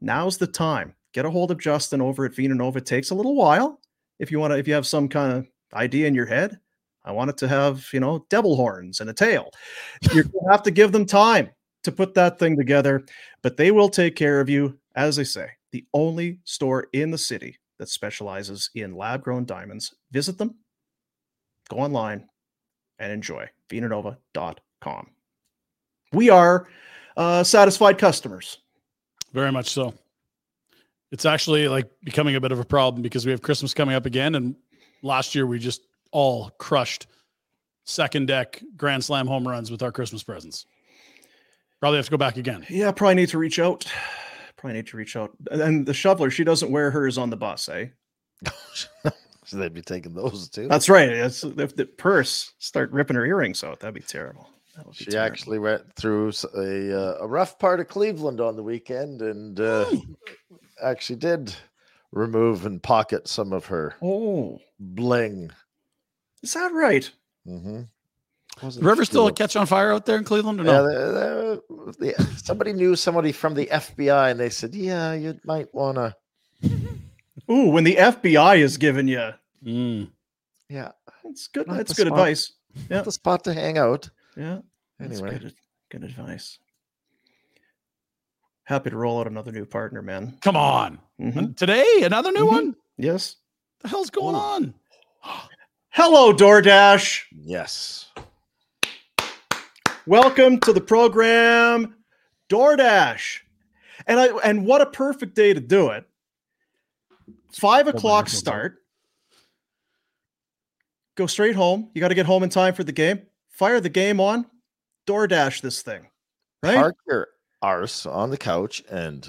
now's the time. Get a hold of justin over at vena nova. It takes a little while. If you want to if you have some kind of idea in your head i want it to have you know devil horns and a tail. To have to give them time to put that thing together, but they will take care of you. As I say, the only store in the city that specializes in lab grown diamonds. Visit them, go online, and enjoy. Venanova.com. We are uh, satisfied customers. Very much so. It's actually like becoming a bit of a problem because we have Christmas coming up again. And last year we just all crushed second deck grand slam home runs with our Christmas presents. Probably have to go back again. Yeah, probably need to reach out. Probably need to reach out. And the shoveler, she doesn't wear hers on the bus, eh? So they'd be taking those too. That's right. It's, if the purse start ripping her earrings out, that'd be terrible. That be She terrible. actually went through a uh, a rough part of Cleveland on the weekend and uh, actually did remove and pocket some of her Oh, bling. is that right? Mm-hmm. The river still a catch on fire out there in Cleveland or Yeah, no? the- the- the- somebody knew somebody from the FBI, and they said, "Yeah, you might want to." Ooh, when the FBI is giving you, Mm. Yeah, that's good. Not That's good spot. advice. Yeah, the spot to hang out. yeah. That's Anyway, good, good advice. Happy to roll out another new partner, man. Come on. Mhm. Today, another new Mhm. one? Yes. The hell's going on? Hello, DoorDash. yes. Welcome to the program, DoorDash. And I and what a perfect day to do it. Five o'clock start. Go straight home. You got to get home in time for the game. Fire the game on. DoorDash this thing. Right? Park your arse on the couch and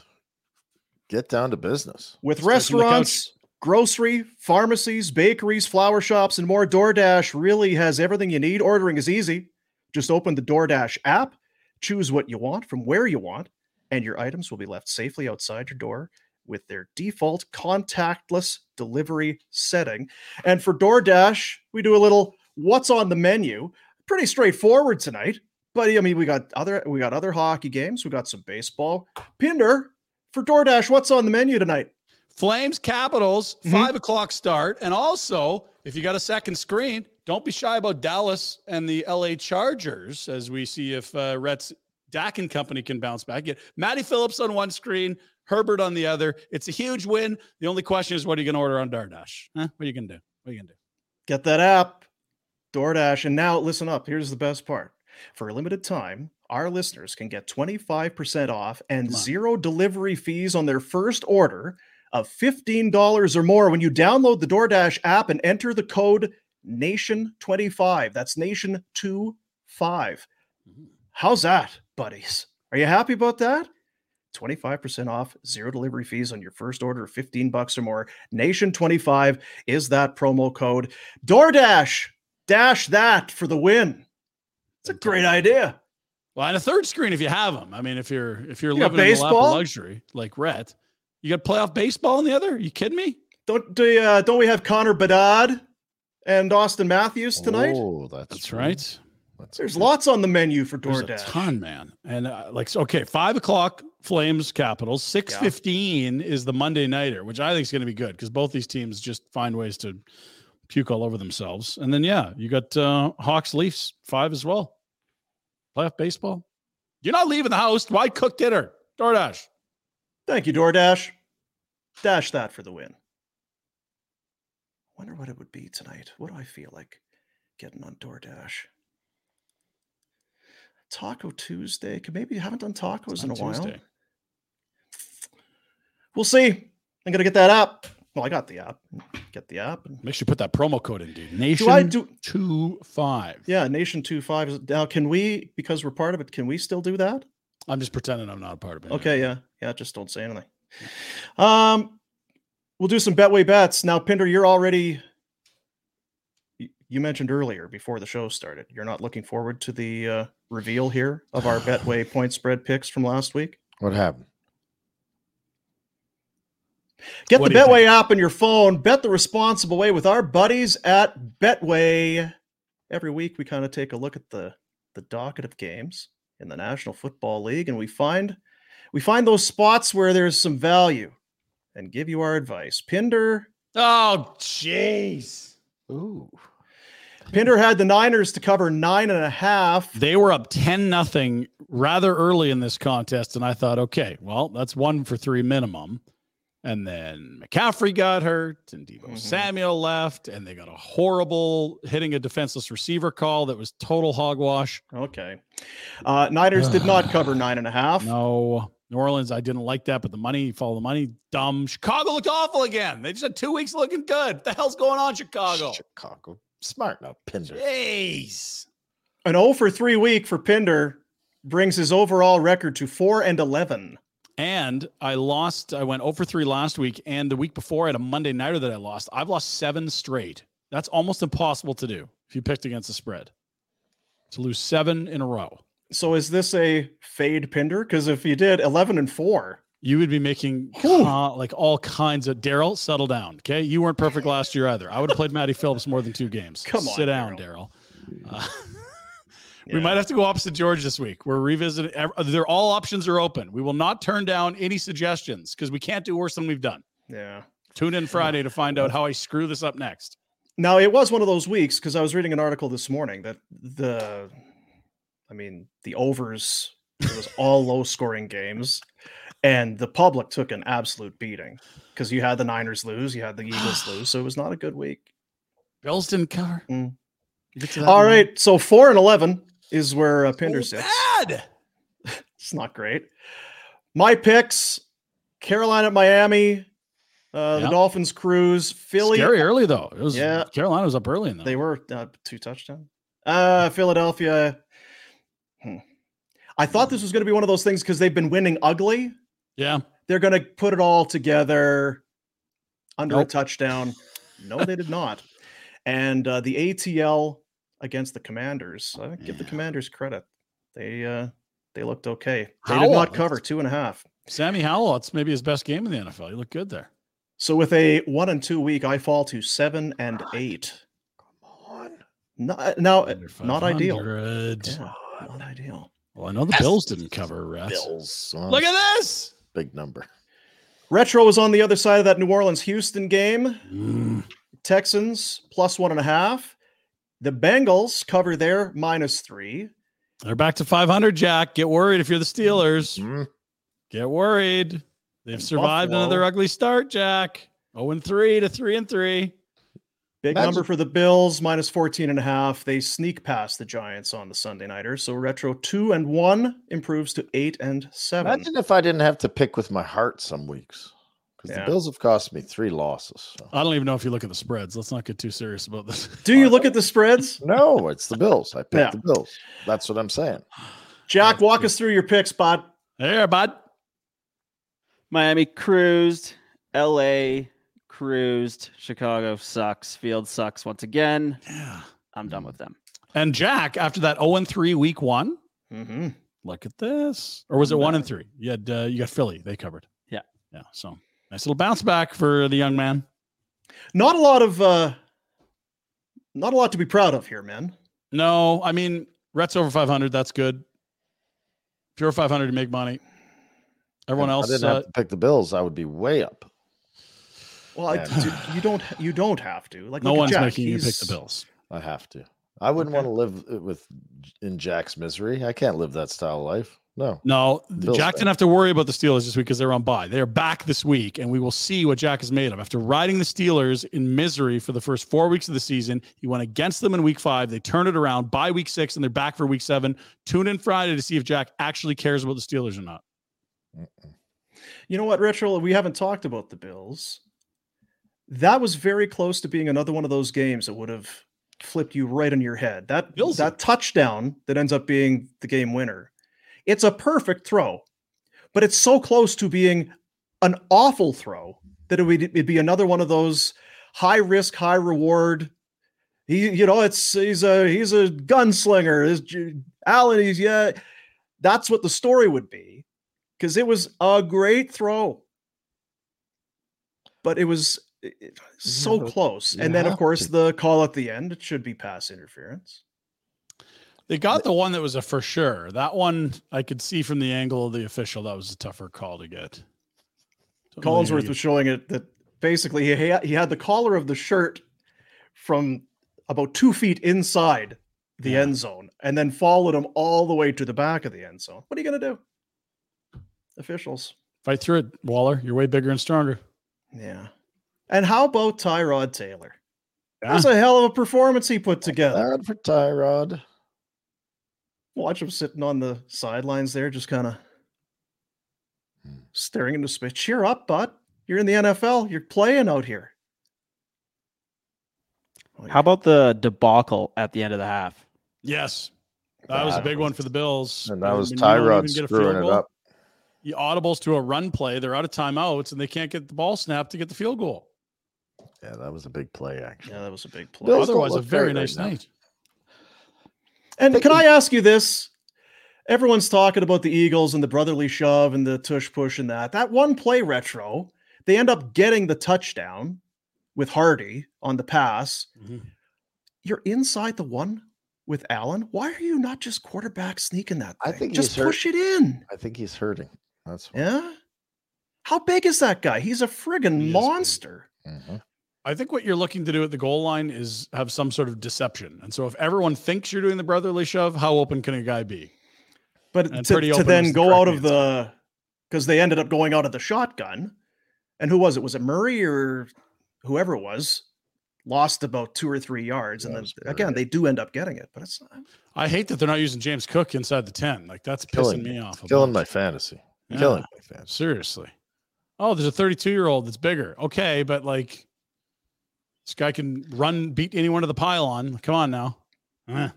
get down to business. With Straight from the couch. restaurants, grocery, pharmacies, bakeries, flower shops, and more, DoorDash really has everything you need. Ordering is easy. Just open the DoorDash app, choose what you want from where you want, and your items will be left safely outside your door with their default contactless delivery setting. And for DoorDash, we do a little what's on the menu. Pretty straightforward tonight. But I mean, we got other we got other hockey games, we got some baseball. Pinder, for DoorDash, what's on the menu tonight? Flames Capitals, Mhm. five o'clock start. And also, if you got a second screen, don't be shy about Dallas and the LA Chargers as we see if uh, Rhett's Dak and company can bounce back. Get Matty Phillips on one screen, Herbert on the other. It's a huge win. The only question is, what are you going to order on DoorDash? Huh? What are you going to do? What are you going to do? Get that app, DoorDash. And now listen up. Here's the best part. For a limited time, our listeners can get 25% off and zero delivery fees on their first order of $15 or more when you download the DoorDash app and enter the code NATION25. That's Nation25. Mm-hmm. How's that, buddies? Are you happy about that? 25% off, zero delivery fees on your first order of 15 bucks or more. Nation25 is that promo code. DoorDash, dash that for the win. It's a great idea. Well, and a third screen if you have them. I mean, if you're if you're You living in the lap of luxury like Rhett, You got playoff baseball in the other? Are you kidding me? Don't do uh, don't we have Connor Bedard and Austin Matthews tonight? Oh, that's, That's right. There's lots on the menu for There's a DoorDash. ton, man. And uh, like, okay, five o'clock Flames Capitals. Six fifteen is the Monday nighter, which I think is going to be good because both these teams just find ways to puke all over themselves. And then yeah, you got uh, Hawks Leafs five as well. Playoff baseball. You're not leaving the house. Why cook dinner? DoorDash. Thank you, DoorDash. Dash that for the win. Wonder what it would be tonight. What do I feel like getting on DoorDash? Taco Tuesday. Could maybe you haven't done tacos in a on while. We'll see. I'm gonna get that app. Well, I got the app. Get the app. and- Make sure you put that promo code in, dude. Nation Do I do? two five. Yeah, Nation two five. Now, can we? Because we're part of it. Can we still do that? I'm just pretending I'm not a part of it. Okay, yeah, yeah. Just don't say anything. Um, we'll do some Betway bets now. Pinder, you're already you mentioned earlier before the show started, you're not looking forward to the uh, reveal here of our Betway point spread picks from last week. What happened? Get What the Betway think? app on your phone. Bet the responsible way with our buddies at Betway. Every week we kind of take a look at the the docket of games in the National Football League, and we find we find those spots where there's some value, and give you our advice. Pinder Oh, jeez. Ooh. Pinder had the Niners to cover nine and a half. They were up 10 nothing rather early in this contest. And I thought, okay, well, that's one for three minimum. And then McCaffrey got hurt and Deebo Mm-hmm. Samuel left. And they got a horrible hitting a defenseless receiver call that was total hogwash. Okay. Uh, Niners did not cover nine and a half. No. New Orleans, I didn't like that, but the money, follow the money, dumb. Chicago looked awful again. They just had two weeks looking good. What the hell's going on, Chicago? Chicago. Smart now, Pinder. Jeez. An 0 for 3 week for Pinder brings his overall record to 4 and 11. And I lost, I went oh over 3 last week. And the week before, I had a Monday nighter that I lost. I've lost seven straight. That's almost impossible to do if you picked against the spread. To lose seven in a row. So is this a fade Pinder? Because if you did 11 and 4, You would be making uh, like all kinds of Daryl, settle down. Okay. You weren't perfect last year either. I would have played Matty Phillips more than two games. Come on, Sit down, Daryl. Uh, We might have to go opposite George this week. We're revisiting. ev- They're all options are open. We will not turn down any suggestions because we can't do worse than we've done. yeah. Tune in Friday to find out how I screw this up next. Now it was one of those weeks because I was reading an article this morning that the, I mean, the overs it was all low scoring games, and the public took an absolute beating because you had the Niners lose, you had the Eagles lose, so it was not a good week. Bills didn't cover. Mm. You get to that All one? right, so four and eleven is where uh, Pinder So sits. bad. It's not great. My picks: Carolina, at Miami, uh, the Dolphins cruise, Philly. Scary early though. It was Yeah. Carolina was up early in that. They were uh, two touchdowns. Uh, Philadelphia. Hmm. I thought this was going to be one of those things because they've been winning ugly. Yeah. They're going to put it all together under Nope. a touchdown. No, they did not. And uh, the ATL against the Commanders. I give the Commanders credit. They uh, they looked okay. They did not cover two and a half. Sammy Howell, it's maybe his best game in the NFL. He looked good there. So with a one and two week, I fall to seven and eight. Come Not, now, not ideal. Yeah, not ideal. Well, I know the Bills didn't cover refs. Bills. Oh, Look at this. big number. Retro was on the other side of that New Orleans Houston game. Mm. Texans plus one and a half. The Bengals cover their minus three. They're back to 500, Jack. Get worried if you're the Steelers. Mm. Get worried. They've And survived Buffalo. another ugly start, Jack. 0 and 3 to 3 and 3. Big Imagine- number for the Bills, minus 14 and a half. They sneak past the Giants on the Sunday Nighter. So Retro two and one improves to eight and seven. Imagine if I didn't have to pick with my heart some weeks. Because Yeah. the Bills have cost me three losses. so. I don't even know if you look at the spreads. Let's not get too serious about this. Do you look at the spreads? No, it's the Bills. I picked Yeah. the Bills. That's what I'm saying. Jack, walk us through your picks, bud. There, bud. Miami cruised. LA cruised. Chicago sucks. Field sucks once again. Yeah. I'm done with them. And Jack, after that 0 and 3 week one, Mm-hmm. look at this. Or was it 1 and 3? You had uh, you got Philly. They covered. Yeah. Yeah. So Nice little bounce back for the young man. Not a lot of uh not a lot to be proud of here, man. No, I mean, Rhett's over 500. That's good. If you're 500, you make money. Everyone If else, I didn't uh, have to pick the Bills. I would be way up. Well, I, Yeah. dude, you don't you don't have to. Like no one's Jack, making you pick the Bills. I have to. I wouldn't Okay. want to live uh, with in Jack's misery. I can't live that style of life. No. No, Bills Jack fan. didn't have to worry about the Steelers this week because they're on bye. They are back this week, and we will see what Jack is made of. After riding the Steelers in misery for the first four weeks of the season, he went against them in week five. They turned it around by week six, and they're back for week seven. Tune in Friday to see if Jack actually cares about the Steelers or not. You know what, Retro? We haven't talked about the Bills. That was very close to being another one of those games that would have flipped you right on your head. That that touchdown that ends up being the game winner. It's a perfect throw, but it's so close to being an awful throw that it would it'd be another one of those high risk, high reward. He, you know, it's he's a he's a gunslinger. Is Allen? He's yeah. That's what the story would be, because it was a great throw, but it was so close. you And then, of course, to. the call at the end. It should be pass interference. They got the one that was a for sure. That one I could see from the angle of the official. That was a tougher call to get. Collinsworth was showing it that basically he had, he had the collar of the shirt from about two feet inside the Yeah. end zone and then followed him all the way to the back of the end zone. What are you going to do? Officials. Fight through it, Waller. You're way bigger and stronger. Yeah. And how about Tyrod Taylor? Yeah. That's a hell of a performance he put together. Bad for Tyrod. Watch him sitting on the sidelines there, just kind of Hmm. staring into space. Cheer up, bud. You're in the NFL. You're playing out here. How about the debacle at the end of the half? Yes. That was a big one for the Bills. And that was When you don't Tyrod get a screwing field it goal, up. He audibles to a run play. They're out of timeouts and they can't get the ball snapped to get the field goal. Yeah, that was a big play, actually. Yeah, that was a big play. Bills don't Otherwise, a very great right nice now. night. And They can can- I ask you this? Everyone's talking about the Eagles and the brotherly shove and the tush push and that. That one play retro, they end up getting the touchdown with Hardy on the pass. Mhm. You're inside the one with Allen. Why are you not just quarterback sneaking that? I think just he's hurt. push it in. I think he's hurting. That's why. Yeah. How big is that guy? He's a friggin' He is big. monster. Mhm. I think what you're looking to do at the goal line is have some sort of deception. And so if everyone thinks you're doing the brotherly shove, how open can a guy be? But And to, pretty to then the go out of answer. the because they ended up going out of the shotgun. And who was it? Was it Murray or whoever it was? Lost about two or three yards. That and then again, they do end up getting it, but it's not. I hate that they're not using James Cook inside the 10. Like that's Killing pissing me me. off. Killing my fantasy. Yeah. Killing my fantasy. Seriously. Oh, there's a 32 year old that's bigger. Okay, but like this guy can run, beat anyone to the pylon. Come on now. Eh.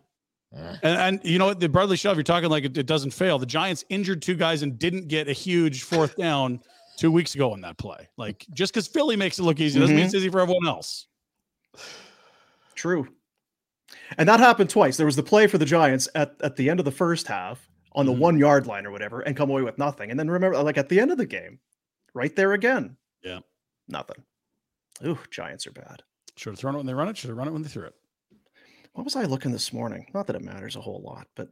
Eh. And, and you know what? The brotherly shove, you're talking like it, it doesn't fail. The Giants injured two guys and didn't get a huge fourth down two weeks ago in that play. Like just because Philly makes it look easy doesn't mean it's easy for everyone else. True. And that happened twice. There was the play for the Giants at, at the end of the first half on the Mhm. one yard line or whatever and come away with nothing. And then remember, like at the end of the game, right there again. Yeah. Nothing. Ooh, Giants are bad. Should have thrown it when they run it. Should have run it when they threw it. What was I looking this morning? Not that it matters a whole lot, but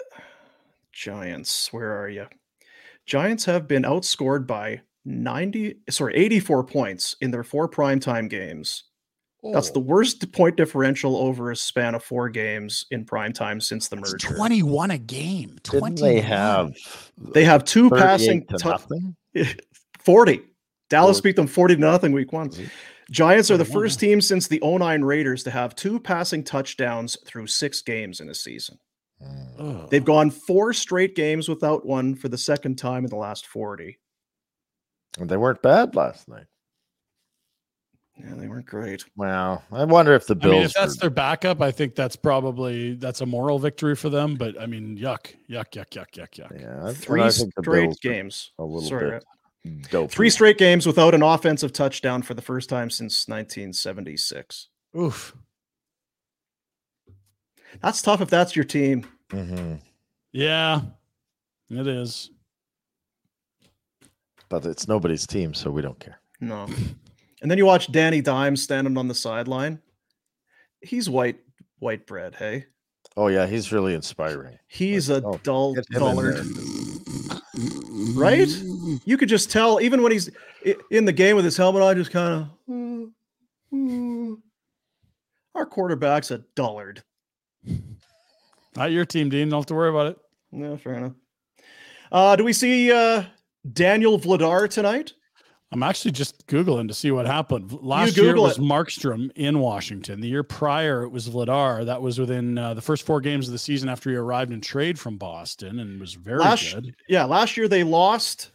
Giants, where are you? Giants have been outscored by 90, sorry, 84 points in their four primetime games. That's Oh. the worst point differential over a span of four games in primetime since the It's merger. 21 a game. Didn't they have They have two passing to tou- nothing? 40. Dallas Or- beat them 40 to nothing week one. Giants are the first team since the 09 Raiders to have two passing touchdowns through six games in a season. Mm. Ugh. They've gone four straight games without one for the second time in the last 40. And they weren't bad last night. Yeah, they weren't great. Wow. I wonder if the I Bills. mean, if that's were- their backup, I think that's probably that's a moral victory for them. But I mean, yuck, yuck, yuck, yuck, yuck, yuck. yeah, Three I think the straight games. A little Sorry, bit dopey. Three straight games without an offensive touchdown for the first time since 1976. Oof. That's tough if that's your team. Mhm. Yeah, it is. but it's nobody's team, so we don't care. No. And then you watch Danny Dimes standing on the sideline. He's white white bread, hey. Oh yeah, he's really inspiring. He's a oh, dull get dullard. Right? You could just tell even when he's in the game with his helmet on, just kind of our quarterback's a dullard. Not your team, Dean. Don't have to worry about it. Yeah, fair enough. Uh, do we see uh, Daniel Vladar tonight? I'm actually just Googling to see what happened. Last year was it. Markstrom in Washington. The year prior it was Vladar. That was within uh, the first four games of the season after he arrived in trade from Boston and was very last, good. Yeah, last year they lost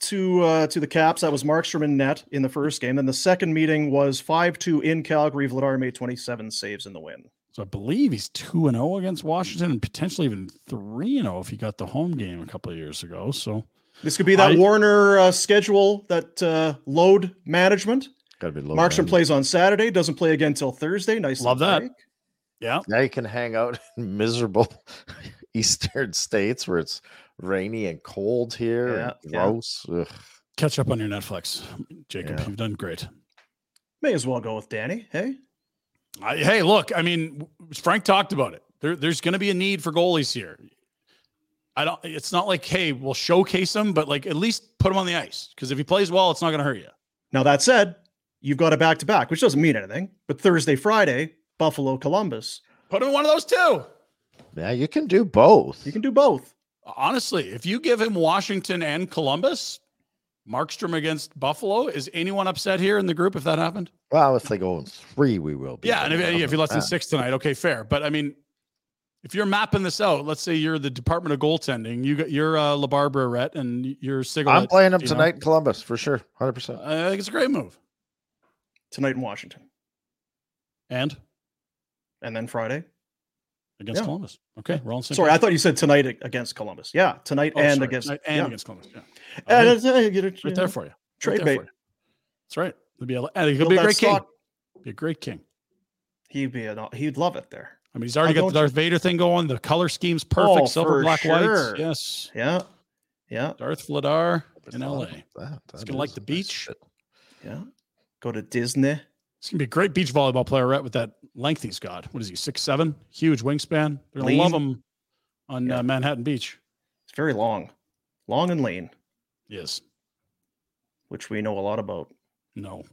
to uh, to the Caps. That was Markstrom in net in the first game. Then the second meeting was five two in Calgary. Vladar made twenty seven saves in the win. So I believe he's 2 and 0 against Washington and potentially even 3 and 0 if he got the home game a couple of years ago. So This could be that I- Warner uh, schedule, that uh, load management. Got to be low. Markstrom management. plays on Saturday, doesn't play again till Thursday. Nice, Love that. break. yeah. Now you can hang out in miserable eastern states where it's rainy and cold here Yeah, yeah. gross. Ugh. Catch up on your Netflix, Jacob. Yeah. You've done great. May as well go with Danny. Hey, I, hey, look, I mean, Frank talked about it. There, there's going to be a need for goalies here. I don't. It's not like, hey, we'll showcase him, but like at least put him on the ice because if he plays well, it's not going to hurt you. now that said, you've got a back to back, which doesn't mean anything. But Thursday, Friday, Buffalo, Columbus. Put him in one of those two. Yeah, you can do both. You can do both. Honestly, if you give him Washington and Columbus, Markstrom against Buffalo, is anyone upset here in the group if that happened? Well, if they go in three, we will be. Yeah, and if, but if he lets in ah. six tonight, okay, fair. But I mean, if you're mapping this out, let's say you're the Department of Goaltending, you got you're uh, LaBarbera Rhett and you're Sigalet. I'm playing him tonight in Columbus for sure, hundred percent. I think it's a great move. Tonight in Washington. And And then Friday. against Yeah. Columbus. Okay, we're all on the same Sorry, I thought you said tonight against Columbus. Yeah, tonight Oh, and sorry, against tonight and yeah. against Columbus. Yeah. And Okay. it's, uh, get it, right there for you. Trade there bait. you. That's right. It'll be a, and he could be a that great king. stock. Be a great king. He'd be an, he'd love it there. I mean, he's already Why got the don't you? Darth Vader thing going. The color scheme's perfect. Oh, Silver, black, sure. whites. Yes. Yeah, yeah, Darth Vladar in LA. about that. He's gonna like the beach. shit. yeah. Go to Disney. He's gonna be a great beach volleyball player, right? With that length he's got. What is he? Six seven, huge wingspan. They're gonna love Lean. him on Yeah. uh, Manhattan Beach. It's very long, long and lean, Yes. which we know a lot about. No.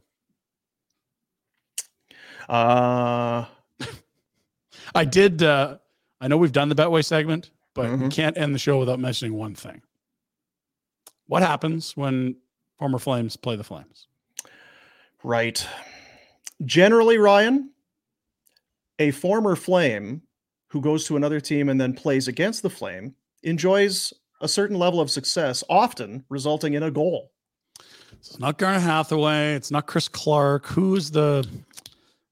Uh, I did. Uh, I know we've done the Betway segment, but we Mhm. can't end the show without mentioning one thing. What happens when former Flames play the Flames? right. Generally, Ryan, a former Flame who goes to another team and then plays against the Flame enjoys a certain level of success, often resulting in a goal. It's not Garnet Hathaway. It's not Chris Clark. Who's the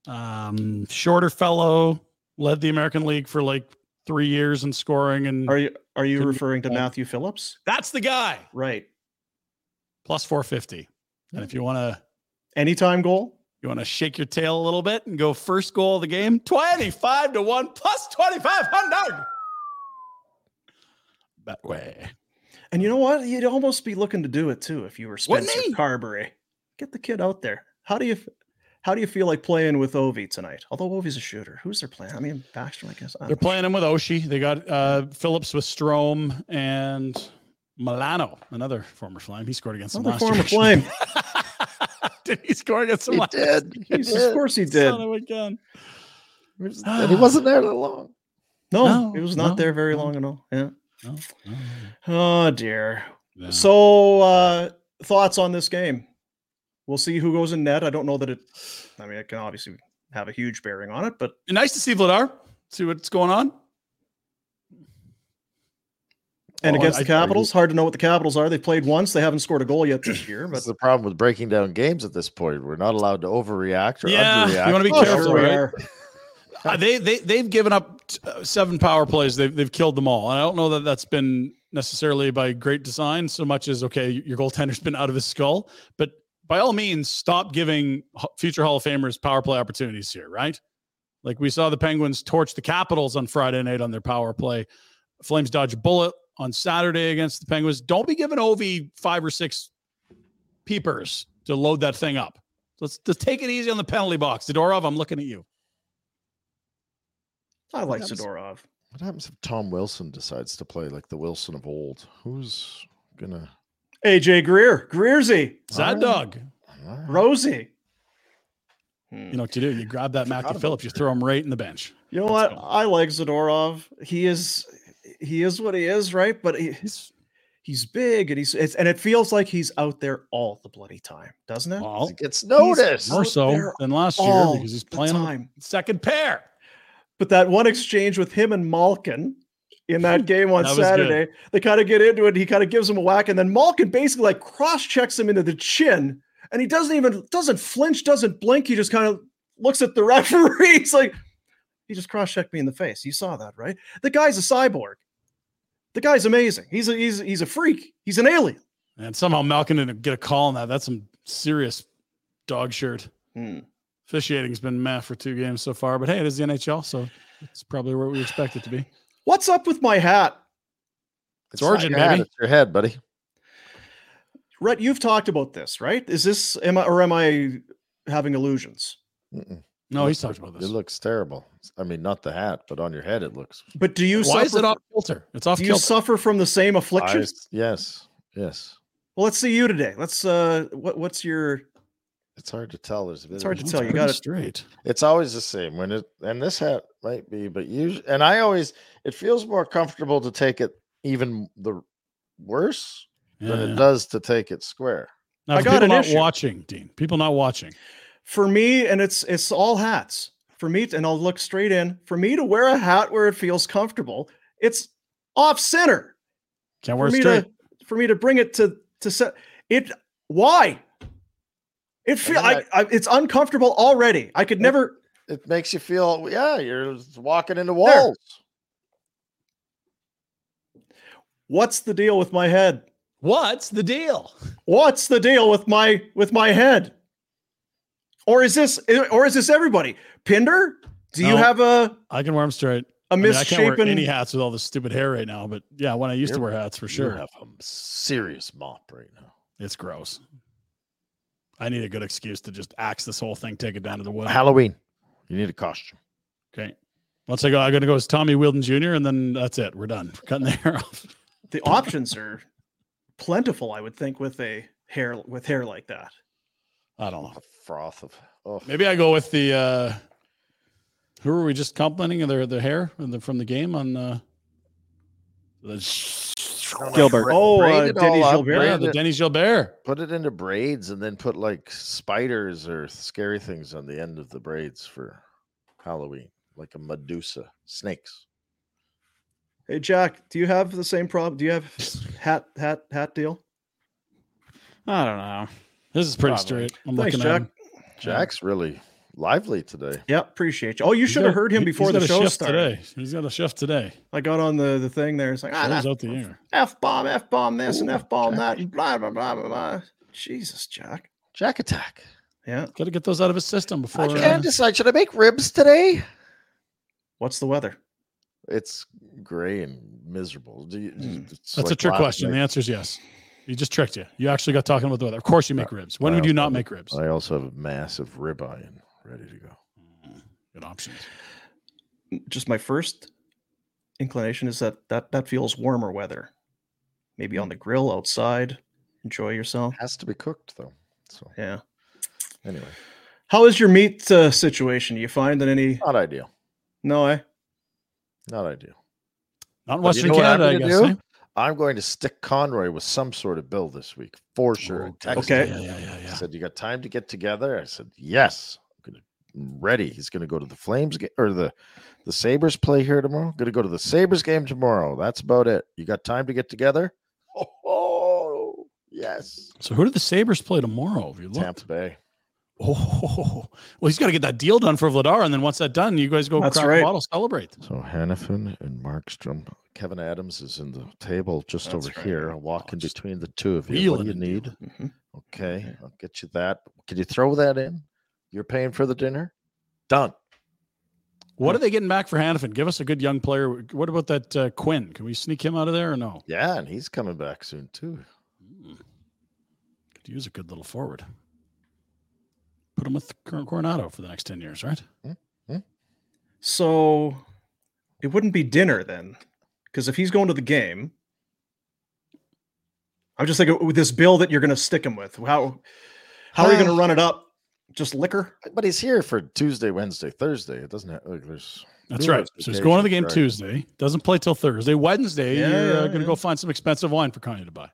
um, shorter fellow? Led the American League for like three years in scoring, and Are you are you referring to Matthew Phillips? that's the guy. Right. Plus four fifty. And if you want to, Anytime goal? you want to shake your tail a little bit and go first goal of the game, twenty five to one plus twenty five hundred. That way. And you know what? You'd almost be looking to do it too if you were Spencer? Carberry. Get the kid out there. How do you how do you feel like playing with Ovi tonight? Although Ovi's a shooter, who's their playing? I mean, Baxter, I guess. I They're don't know. playing him with Oshie. They got uh, Phillips with Strome and Milano, another former Flame. He scored against them Another last former year. Flame. did he score against them He last did. He did. of course he did. Son of a gun. He wasn't there that long. No, No, it was not no, there very no. long at all. Yeah. No, no, Oh dear. no. So uh thoughts on this game? We'll see who goes in net. I don't know that it I mean it can obviously have a huge bearing on it, but nice to see Vladar. See what's going on. and Well, against I- the Capitals, hard to know what the Capitals are. They played once, they haven't scored a goal yet this year, but That's the problem with breaking down games at this point. We're not allowed to overreact or Yeah, you wanna be Oh, careful, sure right? are. Uh, they they they've given up t- uh, seven power plays. They've they've killed them all. And I don't know that that's been necessarily by great design so much as okay, your goaltender's been out of his skull. But by all means, stop giving future Hall of Famers power play opportunities here, right? Like we saw the Penguins torch the Capitals on Friday night on their power play. Flames dodge a bullet on Saturday against the Penguins. Don't be giving Ovi five or six peepers to load that thing up. Let's just take it easy on the penalty box. Zadorov, I'm looking at you. I like happens- Zadorov. What happens if Tom Wilson decides to play like the Wilson of old? Who's gonna AJ Greer, Greersy, Zad Dog. Rosie. You know what you do? You grab that Forgot Matthew Phillips, you throw him right in the bench. You know what? I like Zadorov. He is he is what he is, right? But he, he's he's big and he's it's, and it feels like he's out there all the bloody time, doesn't it? Well, He gets noticed. more so than last year because he's playing time. second pair. But that one exchange with him and Malkin in that game on That was good. Saturday, they kind of get into it. He kind of gives him a whack, and then Malkin basically like cross checks him into the chin, and he doesn't even doesn't flinch, doesn't blink. He just kind of looks at the referee. He's like, he just cross checked me in the face. You saw that, right? The guy's a cyborg. The guy's amazing. He's a he's he's a freak. He's an alien. And somehow Malkin didn't get a call on that. That's some serious dog shirt. Hmm. Officiating's been meh for two games so far, but hey, it is the NHL, so it's probably where we expect it to be. What's up with my hat? It's not origin, your hat, baby. it's your head, buddy. Rhett, you've talked about this, right? Is this am I or am I having illusions? Mm-mm. No, he's looks- talked about this. It looks terrible. I mean, not the hat, but on your head, it looks. But do you Why suffer is it off kilter? It's off do you suffer from the same I- affliction? yes, yes. Well, let's see you today. Let's uh what what's your It's hard to tell. There's It's hard to tell. You got it. straight. It's always the same when it, and this hat might be, but usually, and I always, it feels more comfortable to take it even the worse than Yeah. it does to take it square. Now, I for got people an not issue. watching, Dean. People not watching. for me, and it's it's all hats. For me, and I'll look straight in. For me to wear a hat where it feels comfortable, it's off center. Can't For wear it me straight. to for me to bring it to to set it. Why? It feel then I, I, it's uncomfortable already. I could never. It makes you feel, yeah, you're walking into walls. What's the deal with my head? What's the deal? What's the deal with my with my head? Or is this eh, or is this everybody? Pinder, do you have a I can wear them straight. a I, mean, I can't wear any hats with all this stupid hair right now, but yeah, when I used to wear hats for You sure. have a serious mop right now. It's gross. I need a good excuse to just axe this whole thing, take it down to the wood. Halloween, you need a costume. Okay. Once I go, I'm going to go as Tommy Wilden Jr., and then that's it. We're done. We're cutting the hair off. the options are plentiful, I would think, with a hair with hair like that. I don't know. A froth of, oh, Maybe I go with the. uh Who are we just complimenting their their hair from the, from the game on? uh the, Gilbert. Oh, uh, Denny Gilbert. yeah, the it- Denny Gilbert. put it into braids and then put like spiders or scary things on the end of the braids for Halloween, like a Medusa, snakes. Hey Jack, do you have the same problem? Do you have hat hat hat deal? I don't know. This is pretty Probably. straight. I'm Thanks, looking Jack. at him. Jack's really lively today. Yeah, appreciate you. Oh, you should have heard him before the show started. today. He's got a shift today. I got on the the thing there. It's like ah, that out the air. f bomb, f bomb this and f bomb that, and blah blah blah blah blah. Jesus, Jack. Jack attack. Yeah. Got to get those out of his system before. I uh, can't decide. Should I make ribs today? What's the weather? It's gray and miserable. Do you, it's That's a trick last question. The answer is yes. You just tricked you. You actually got talking about the weather. Of course, you make ribs. When I would you not make ribs? I also have a massive ribeye and ready to go. Good options. Just my first inclination is that that that feels warmer weather. Maybe on the grill outside. Enjoy yourself. Has to be cooked though. So Yeah. anyway, How is your meat uh, situation? You finding any? not ideal. No, eh? Not ideal. Not in But you Western know I'm Canada, I gonna guess. do? eh? I'm going to stick Conroy with some sort of bill this week for sure. I texted Okay. him. Yeah, yeah, yeah, He yeah. said, "You got time to get together?" I said, "Yes." I'm gonna I'm ready. He's going to go to the Flames game or the the Sabres play here tomorrow. Going to go to the Sabres game tomorrow. That's about it. You got time to get together? Oh, oh, yes. So who do the Sabres play tomorrow? Have you looked? Tampa Bay. Oh, well, he's got to get that deal done for Vladar, and then once that's done, you guys go That's crack right. a bottle, celebrate. So Hanifin and Markstrom. Kevin Adams is in the table just That's over right. here. I'll walk Oh, in between the two of you. What do you wheeling it. need? Mhm. Okay, I'll get you that. Can you throw that in? You're paying for the dinner? Done. What hmm. are they getting back for Hanifin? Give us a good young player. What about that uh, Quinn? Can we sneak him out of there or no? Yeah, and he's coming back soon too. Hmm. Could use a good little forward. Put him with Cor- Coronato for the next 10 years, right? Hmm, so it wouldn't be dinner then, because if he's going to the game, I'm just thinking with this bill that you're going to stick him with. How how are you going to run it up? Just liquor? But he's here for Tuesday, Wednesday, Thursday. It doesn't have like there's. That's right. So he's going to the game occasions, Tuesday. Doesn't play till Thursday. Wednesday, Yeah, you're uh, yeah, going to yeah. go find some expensive wine for Connie to buy.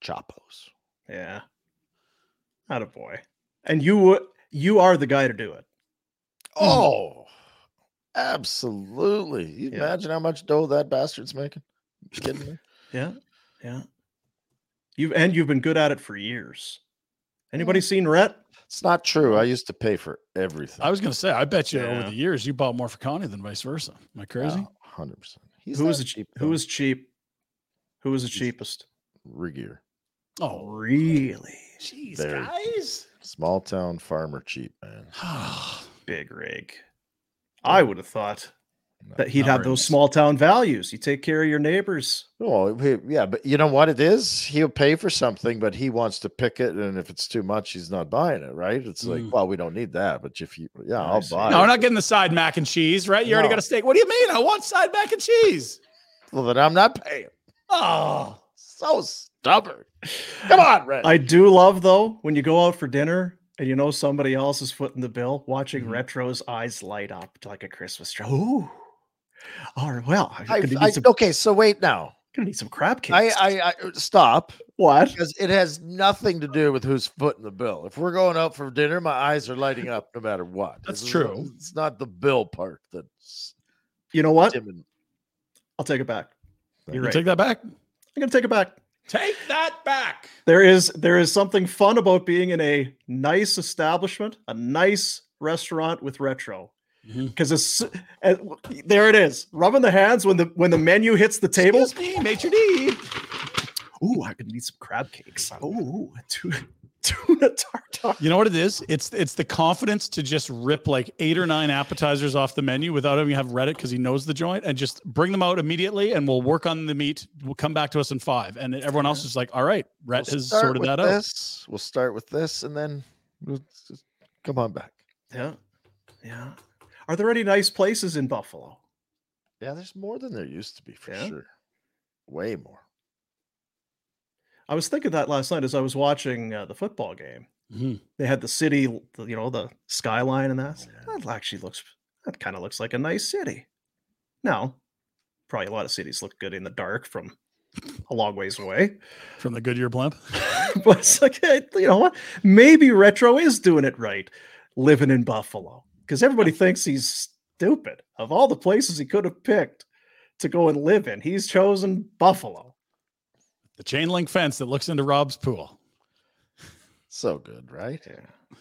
Chapos. Yeah. Not a boy. And you you are the guy to do it. Oh, absolutely. You Yeah. imagine how much dough that bastard's making? You kidding me? Yeah. Yeah. You've and you've been good at it for years. Anybody seen Rhett? It's not true. I used to pay for everything. I was going to say, I bet you over the years you bought more for Connie than vice versa. Am I crazy? Hundred percent. He's Who was the cheap. who was cheap? Who was the cheapest? Regehr? Oh, Really? jeez, Very. guys. Small town farmer cheap, man. Big rig. I would have thought that he'd have those nice. small town values. You take care of your neighbors. Well, he- yeah, but you know what it is? He'll pay for something, but he wants to pick it, and if it's too much, he's not buying it. Right? It's like, Mm. well, we don't need that, but if you, yeah, I I'll buy. No, it. we're not getting the side mac and cheese, right? You already got a steak. What do you mean? I want side mac and cheese. Well, then I'm not paying. Oh, So stubborn. Come on, Red. I do love though when you go out for dinner and you know somebody else is footing the bill, watching Mm-hmm. Retro's eyes light up like a Christmas tree. Ooh. All right. Well, I'm I, gonna, I- need some, okay, so wait now. gonna need some crab I, cakes. I, I stop what? because it has nothing to do with who's footing the bill. If we're going out for dinner, my eyes are lighting up no matter what. That's It's- true. It's not the bill part that's You know what? dimming. I'll take it back. You're you right. take that back. I'm gonna take it back. Take that back. There is there is something fun about being in a nice establishment, a nice restaurant with retro. Because it's uh, there it is, rubbing the hands when the when the menu hits the table. Excuse me, maitre d. Ooh, I could need some crab cakes. Ooh, tuna, tuna tartar. You know what it is? It's it's the confidence to just rip like eight or nine appetizers off the menu without having to have read it because he knows the joint and just bring them out immediately and we'll work on the meat. We'll come back to us in five. And everyone else is like, all right, Rhett We'll has sorted with that out. We'll start with this, and then we'll just come on back. Yeah, yeah. Are there any nice places in Buffalo? Yeah, there's more than there used to be for Yeah? sure. Way more. I was thinking that last night as I was watching uh, the football game. Mhm. They had the city, the- you know, the skyline and that. That actually looks. That kind of looks like a nice city. Now, probably a lot of cities look good in the dark from a long ways away. From the Goodyear blimp. but it's like, you know what? Maybe Retro is doing it right, living in Buffalo, because everybody thinks he's stupid. Of all the places he could have picked to go and live in, he's chosen Buffalo. The chain link fence that looks into Rob's pool. So good, right? Yeah.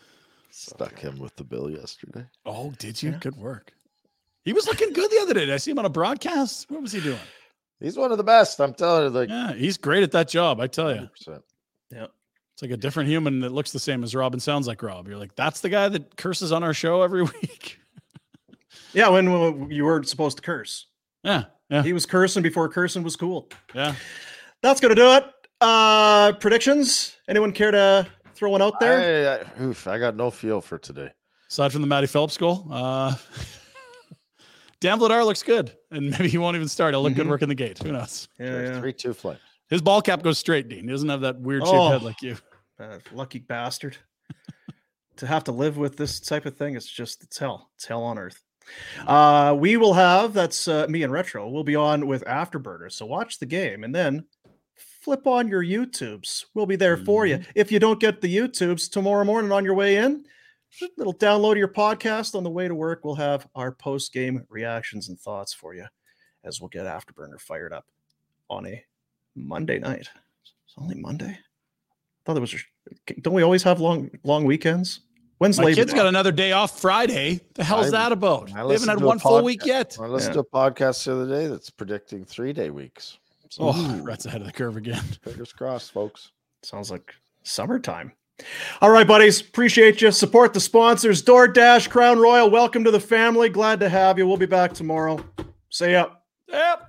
Stuck him with the bill yesterday. Oh, did you? Yeah. Good work. He was looking good the other day. Did I see him on a broadcast? What was he doing? He's one of the best. I'm telling you, like Yeah, he's great at that job. I tell you. 100%. Yeah. It's like a different human that looks the same as Rob and sounds like Rob. You're like, that's the guy that curses on our show every week. Yeah, when, when you weren't supposed to curse. Yeah, yeah, He was cursing before cursing was cool. yeah. That's gonna do it. Uh predictions. Anyone care to throw one out there? I, I, oof, I got no feel for today. Aside from the Matty Phillips goal, uh, Dan Vladar looks good, and maybe he won't even start. He'll look good Mhm. working the gate. Who knows? yeah, yeah. Three two flames. His ball cap goes straight, Dean. He doesn't have that weird shaped head Oh. like you. Uh, lucky bastard. to have to live with this type of thing, it's just it's hell. It's hell on earth. Uh, we will have that's uh, me and Retro. We'll be on with Afterburner. So watch the game and then flip on your YouTubes. We'll be there for you. If you don't get the YouTubes tomorrow morning on your way in, little download your podcast on the way to work. We'll have our post game reactions and thoughts for you as we'll get Afterburner fired up on a Monday night. It's only Monday. I thought it was. Don't we always have long long weekends? When's My Labor kid's Day? got another day off Friday. The hell's I- that about? I They haven't had to a one full week yet. I listened Yeah. to a podcast the other day that's predicting three day weeks. So Oh, Rhett's ahead of the curve again. fingers crossed, folks. Sounds like summertime. All right, buddies. Appreciate you. Support the sponsors. DoorDash, Crown Royal. Welcome to the family. Glad to have you. We'll be back tomorrow. See ya. Yep.